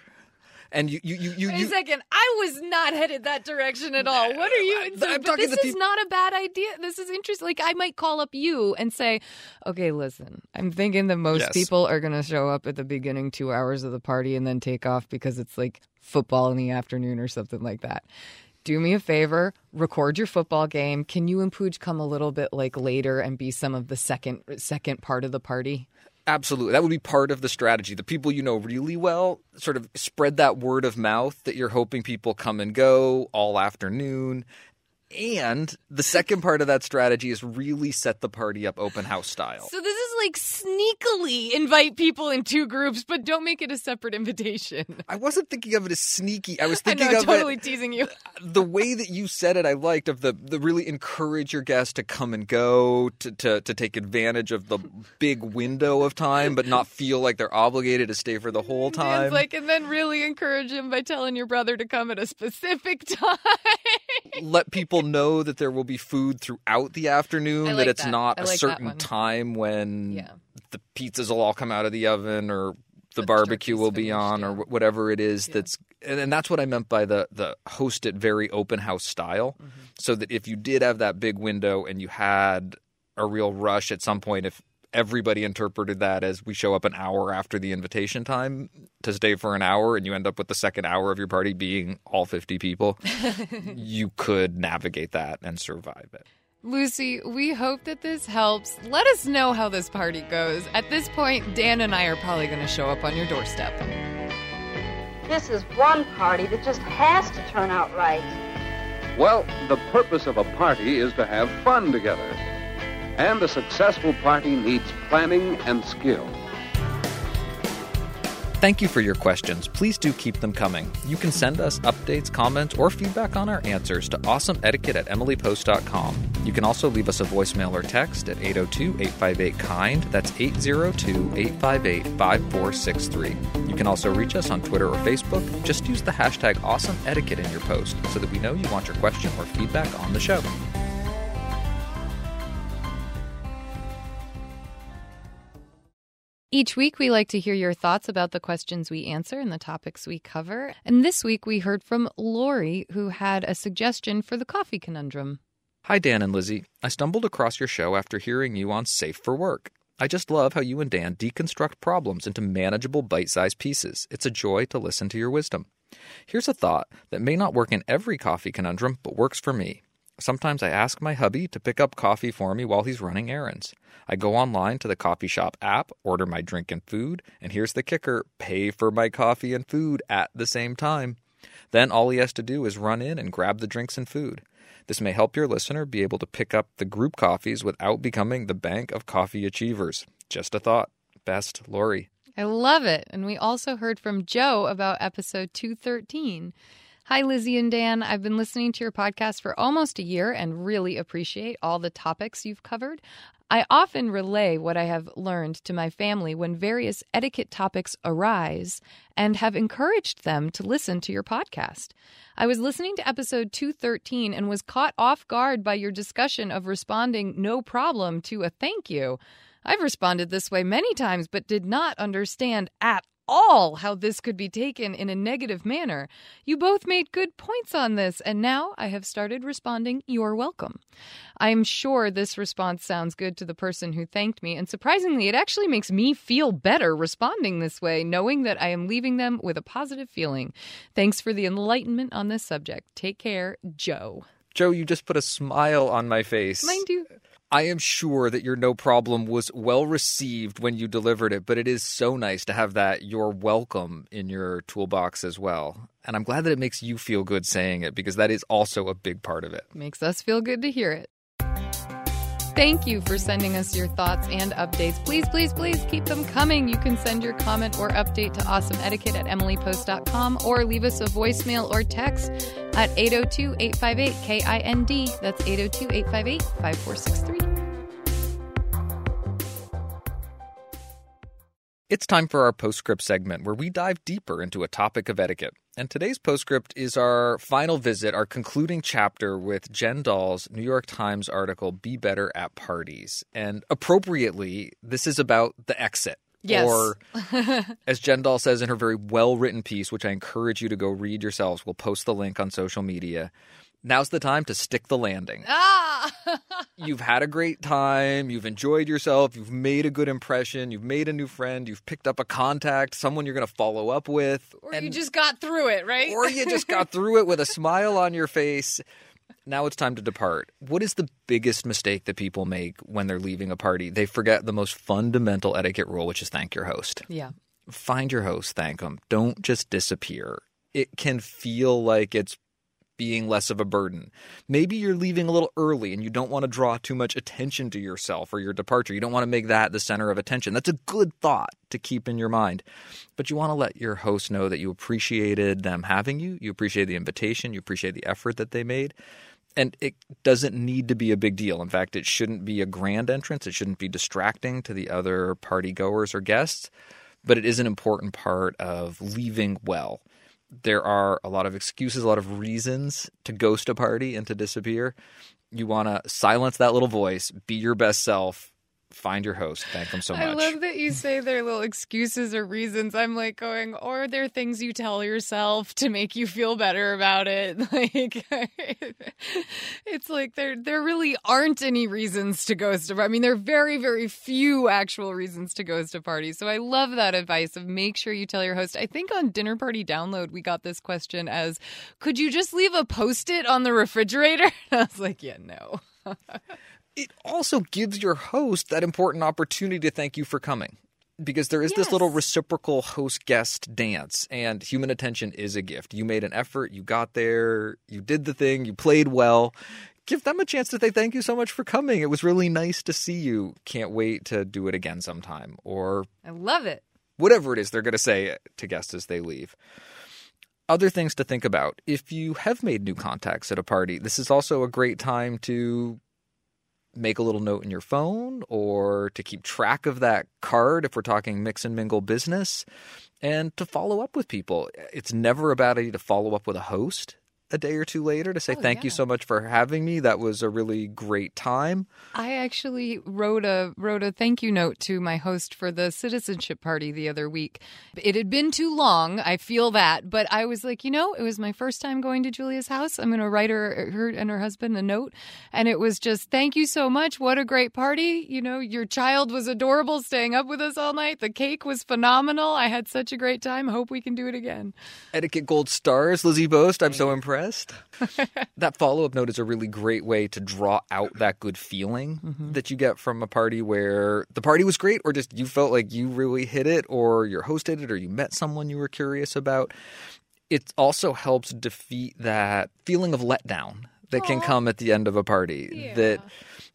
And you, you, you, you, Wait a you second. I was not headed that direction at all. What are you? I'm this is not a bad idea. This is interesting. Like I might call up you and say, "Okay, listen. I'm thinking that most Yes. people are going to show up at the beginning two hours of the party and then take off because it's like football in the afternoon or something like that." Do me a favor, record your football game. Can you and Pooch come a little bit like later and be some of the second second part of the party? Absolutely. That would be part of the strategy. The people you know really well sort of spread that word of mouth that you're hoping people come and go all afternoon. And the second part of that strategy is really set the party up open house style. So this is like sneakily invite people in two groups, but don't make it a separate invitation. I wasn't thinking of it as sneaky. I was I thinking know, of totally it teasing you. the way that you said it. I liked of the the really encourage your guests to come and go to to to take advantage of the big window of time, but not feel like they're obligated to stay for the whole time. Dan's like, and then really encourage him by telling your brother to come at a specific time. let people know that there will be food throughout the afternoon, I that it's that. not I a like certain time when Yeah. the pizzas will all come out of the oven or the The barbecue turkey's will be finished, on or yeah. wh- whatever it is Yeah. that's and, and that's what I meant by the the host it very open house style Mm-hmm. so that if you did have that big window and you had a real rush at some point if everybody interpreted that as we show up an hour after the invitation time to stay for an hour and you end up with the second hour of your party being all 50 people you could navigate that and survive it Lucy, we hope that this helps. Let us know how this party goes. At this point, Dan and I are probably going to show up on your doorstep. This is one party that just has to turn out right. Well, the purpose of a party is to have fun together. And a successful party needs planning and skill. Thank you for your questions. Please do keep them coming. You can send us updates, comments, or feedback on our answers to awesomeetiquette at emilypost.com. You can also leave us a voicemail or text at 802 858 KIND. That's 802 858 5463. You can also reach us on Twitter or Facebook. Just use the hashtag awesomeetiquette in your post so that we know you want your question or feedback on the show. Each week, we like to hear your thoughts about the questions we answer and the topics we cover. And this week, we heard from Lori, who had a suggestion for the coffee conundrum. Hi, Dan and Lizzie. I stumbled across your show after hearing you on Safe for Work. I just love how you and Dan deconstruct problems into manageable bite sized pieces. It's a joy to listen to your wisdom. Here's a thought that may not work in every coffee conundrum, but works for me. Sometimes I ask my hubby to pick up coffee for me while he's running errands. I go online to the coffee shop app, order my drink and food, and here's the kicker pay for my coffee and food at the same time. Then all he has to do is run in and grab the drinks and food. This may help your listener be able to pick up the group coffees without becoming the bank of coffee achievers. Just a thought. Best, Lori. I love it. And we also heard from Joe about episode 213. Hi, Lizzie and Dan. I've been listening to your podcast for almost a year and really appreciate all the topics you've covered. I often relay what I have learned to my family when various etiquette topics arise and have encouraged them to listen to your podcast. I was listening to episode 213 and was caught off guard by your discussion of responding no problem to a thank you. I've responded this way many times, but did not understand at all how this could be taken in a negative manner. You both made good points on this, and now I have started responding, You're welcome. I am sure this response sounds good to the person who thanked me, and surprisingly, it actually makes me feel better responding this way, knowing that I am leaving them with a positive feeling. Thanks for the enlightenment on this subject. Take care, Joe. Joe, you just put a smile on my face. Mind you. I am sure that your no problem was well received when you delivered it, but it is so nice to have that you're welcome in your toolbox as well. And I'm glad that it makes you feel good saying it because that is also a big part of it. Makes us feel good to hear it. Thank you for sending us your thoughts and updates. Please, please, please keep them coming. You can send your comment or update to awesomeetiquette at emilypost.com or leave us a voicemail or text at 802 858 KIND. That's 802 858 5463. It's time for our postscript segment where we dive deeper into a topic of etiquette. And today's postscript is our final visit, our concluding chapter with Jen Doll's New York Times article, Be Better at Parties. And appropriately, this is about the exit. Yes. Or, as Jen Doll says in her very well written piece, which I encourage you to go read yourselves, we'll post the link on social media. Now's the time to stick the landing. Ah! You've had a great time. You've enjoyed yourself. You've made a good impression. You've made a new friend. You've picked up a contact, someone you're going to follow up with. or you just got through it, right? or you just got through it with a smile on your face. Now it's time to depart. What is the biggest mistake that people make when they're leaving a party? They forget the most fundamental etiquette rule, which is thank your host. yeah. Find your host, thank them. Don't just disappear. It can feel like it's being less of a burden. Maybe you're leaving a little early and you don't want to draw too much attention to yourself or your departure. You don't want to make that the center of attention. That's a good thought to keep in your mind. But you want to let your host know that you appreciated them having you, you appreciate the invitation, you appreciate the effort that they made. And it doesn't need to be a big deal. In fact, it shouldn't be a grand entrance. It shouldn't be distracting to the other party goers or guests, but it is an important part of leaving well there are a lot of excuses, a lot of reasons to ghost a party and to disappear. You want to silence that little voice, be your best self, find your host. Thank them so much. I love that you say their little excuses or reasons. I'm like going, or they're things you tell yourself to make you feel better about it. Like it's like there there really aren't any reasons to ghost I mean, there are very, very few actual reasons to ghost a party. So I love that advice of make sure you tell your host. I think on Dinner Party Download we got this question as could you just leave a post-it on the refrigerator? And I was like, yeah, no. it also gives your host that important opportunity to thank you for coming because there is Yes. this little reciprocal host guest dance and human attention is a gift. You made an effort, you got there, you did the thing, you played well. Give them a chance to say thank you so much for coming. It was really nice to see you. Can't wait to do it again sometime or I love it. whatever it is they're going to say to guests as they leave. Other things to think about. If you have made new contacts at a party, this is also a great time to make a little note in your phone or to keep track of that card if we're talking mix and mingle business and to follow up with people. It's never a bad idea to follow up with a host a day or two later to say Oh, thank you so much for having me. That was a really great time. I actually wrote a wrote a thank you note to my host for the citizenship party the other week. It had been too long, I feel that, but I was like, you know, it was my first time going to Julia's house. I'm going to write her her and her husband a note, and it was just thank you so much. What a great party. You know, your child was adorable staying up with us all night. The cake was phenomenal. I had such a great time. Hope we can do it again. Etiquette Gold Stars, Lizzie Post. I'm so impressed. that follow up note is a really great way to draw out that good feeling that you get from a party where the party was great, or just you felt like you really hit it, or you're hosted it, or you met someone you were curious about. It also helps defeat that feeling of letdown that can come at the end of a party. That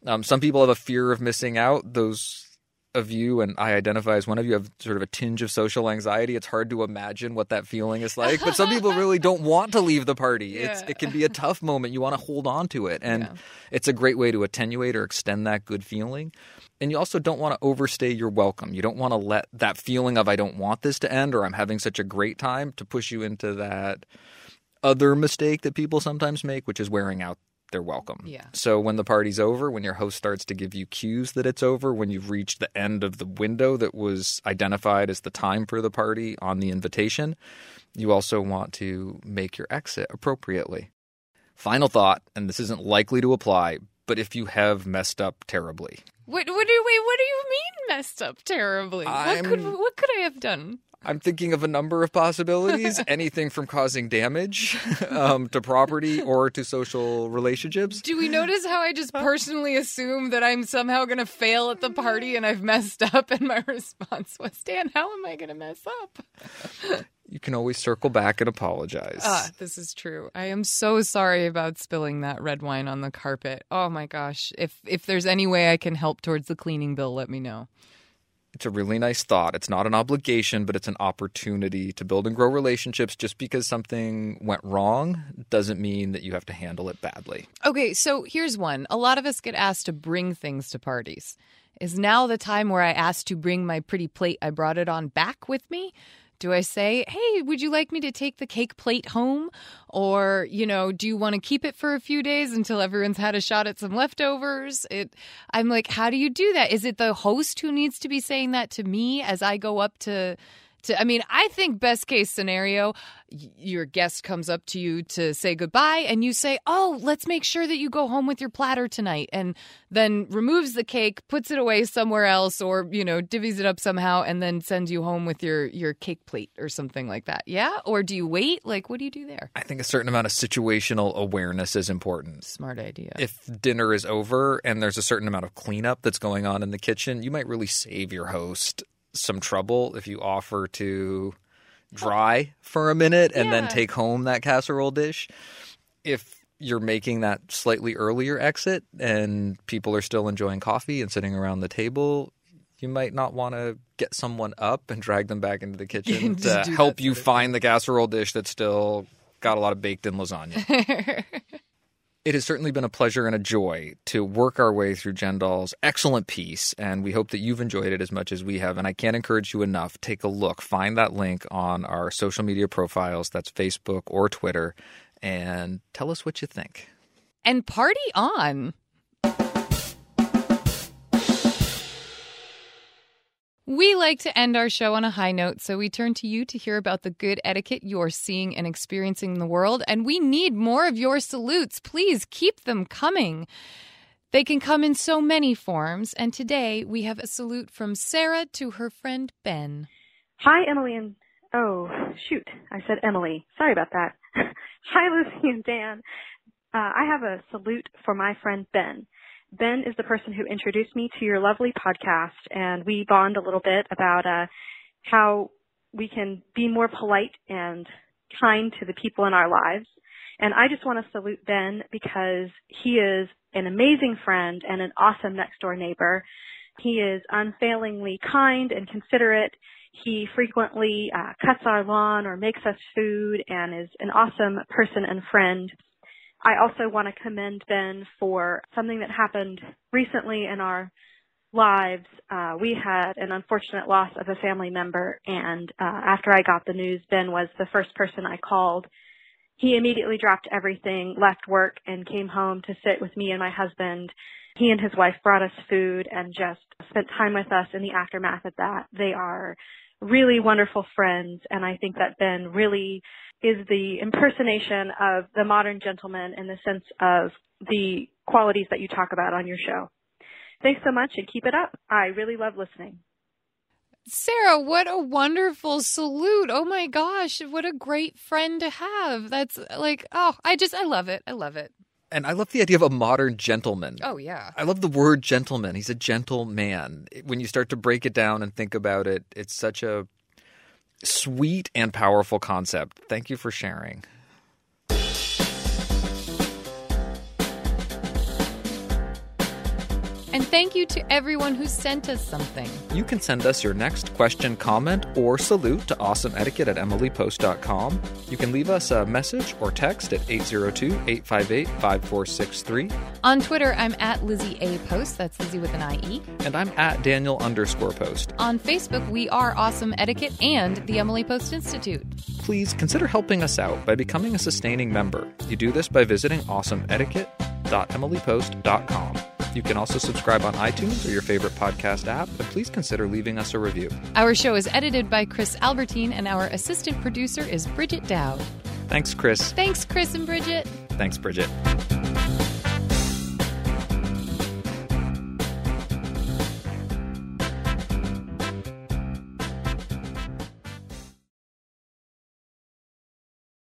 um, some people have a fear of missing out. Those of you and I identify as one of you have sort of a tinge of social anxiety. It's hard to imagine what that feeling is like, but some people really don't want to leave the party. It's it can be a tough moment. You want to hold on to it, and Yeah. it's a great way to attenuate or extend that good feeling. And you also don't want to overstay your welcome. You don't want to let that feeling of I don't want this to end or I'm having such a great time to push you into that other mistake that people sometimes make, which is wearing out their welcome. Yeah. So when the party's over, when your host starts to give you cues that it's over, when you've reached the end of the window that was identified as the time for the party on the invitation, you also want to make your exit appropriately. Final thought, and this isn't likely to apply, but if you have messed up terribly, What, what do wait? What do you mean messed up terribly? What could what could I have done? I'm thinking of a number of possibilities, anything from causing damage um, to property or to social relationships. Do we notice how I just personally assume that I'm somehow going to fail at the party and I've messed up? And my response was, Dan, how am I going to mess up? You can always circle back and apologize. Ah, this is true. I am so sorry about spilling that red wine on the carpet. Oh my gosh. If if there's any way I can help towards the cleaning bill, let me know. It's a really nice thought. It's not an obligation, but it's an opportunity to build and grow relationships. Just because something went wrong doesn't mean that you have to handle it badly. Okay, so here's one. A lot of us get asked to bring things to parties. Is now the time where I asked to bring my pretty plate I brought it on back with me? Do I say, hey, would you like me to take the cake plate home? Or, you know, do you want to keep it for a few days until everyone's had a shot at some leftovers? It I'm like, how do you do that? Is it the host who needs to be saying that to me as I go up to to I mean, I think best case scenario, your guest comes up to you to say goodbye and you say, "Oh, let's make sure that you go home with your platter tonight." And then removes the cake, puts it away somewhere else or, you know, divvies it up somehow and then sends you home with your your cake plate or something like that. Yeah? Or do you wait? Like what do you do there? I think a certain amount of situational awareness is important. Smart idea. If dinner is over and there's a certain amount of cleanup that's going on in the kitchen, you might really save your host some trouble if you offer to dry for a minute and then take home that casserole dish. if you're making that slightly earlier exit and people are still enjoying coffee and sitting around the table, you might not want to get someone up and drag them back into the kitchen to help you find the casserole dish that's still got a lot of baked in lasagna. It has certainly been a pleasure and a joy to work our way through Jen Doll's excellent piece, and we hope that you've enjoyed it as much as we have. And I can't encourage you enough. Take a look, find that link on our social media profiles that's Facebook or Twitter, and tell us what you think. and party on. We like to end our show on a high note, so we turn to you to hear about the good etiquette you're seeing and experiencing in the world. And we need more of your salutes. Please keep them coming. They can come in so many forms. And today we have a salute from Sarah to her friend Ben. Hi, Emily and oh shoot, I said Emily. Sorry about that. Hi, Lucy and Dan. Uh, I have a salute for my friend Ben. Ben is the person who introduced me to your lovely podcast, and we bond a little bit about uh, how we can be more polite and kind to the people in our lives. And I just want to salute Ben because he is an amazing friend and an awesome next door neighbor. He is unfailingly kind and considerate. He frequently uh, cuts our lawn or makes us food and is an awesome person and friend. I also want to commend Ben for something that happened recently in our lives. Uh, we had an unfortunate loss of a family member, and uh, after I got the news, Ben was the first person I called. He immediately dropped everything, left work, and came home to sit with me and my husband. He and his wife brought us food and just spent time with us in the aftermath of that. They are really wonderful friends, and I think that Ben really is the impersonation of the modern gentleman in the sense of the qualities that you talk about on your show. Thanks so much and keep it up. I really love listening. Sarah, what a wonderful salute. Oh my gosh, what a great friend to have. That's like, oh, I just, I love it. I love it. And I love the idea of a modern gentleman. Oh, yeah. I love the word gentleman. He's a gentle man. When you start to break it down and think about it, it's such a sweet and powerful concept. Thank you for sharing. And thank you to everyone who sent us something. You can send us your next question, comment, or salute to awesomeetiquette at emilypost.com. You can leave us a message or text at 802 858 5463. On Twitter, I'm at Lizzie A. Post. That's Lizzie with an IE. And I'm at Daniel underscore post. On Facebook, we are Awesome Etiquette and the Emily Post Institute. Please consider helping us out by becoming a sustaining member. You do this by visiting awesomeetiquette.emilypost.com. You can also subscribe on iTunes or your favorite podcast app, and please consider leaving us a review. Our show is edited by Chris Albertine, and our assistant producer is Bridget Dowd. Thanks, Chris. Thanks, Chris and Bridget. Thanks, Bridget.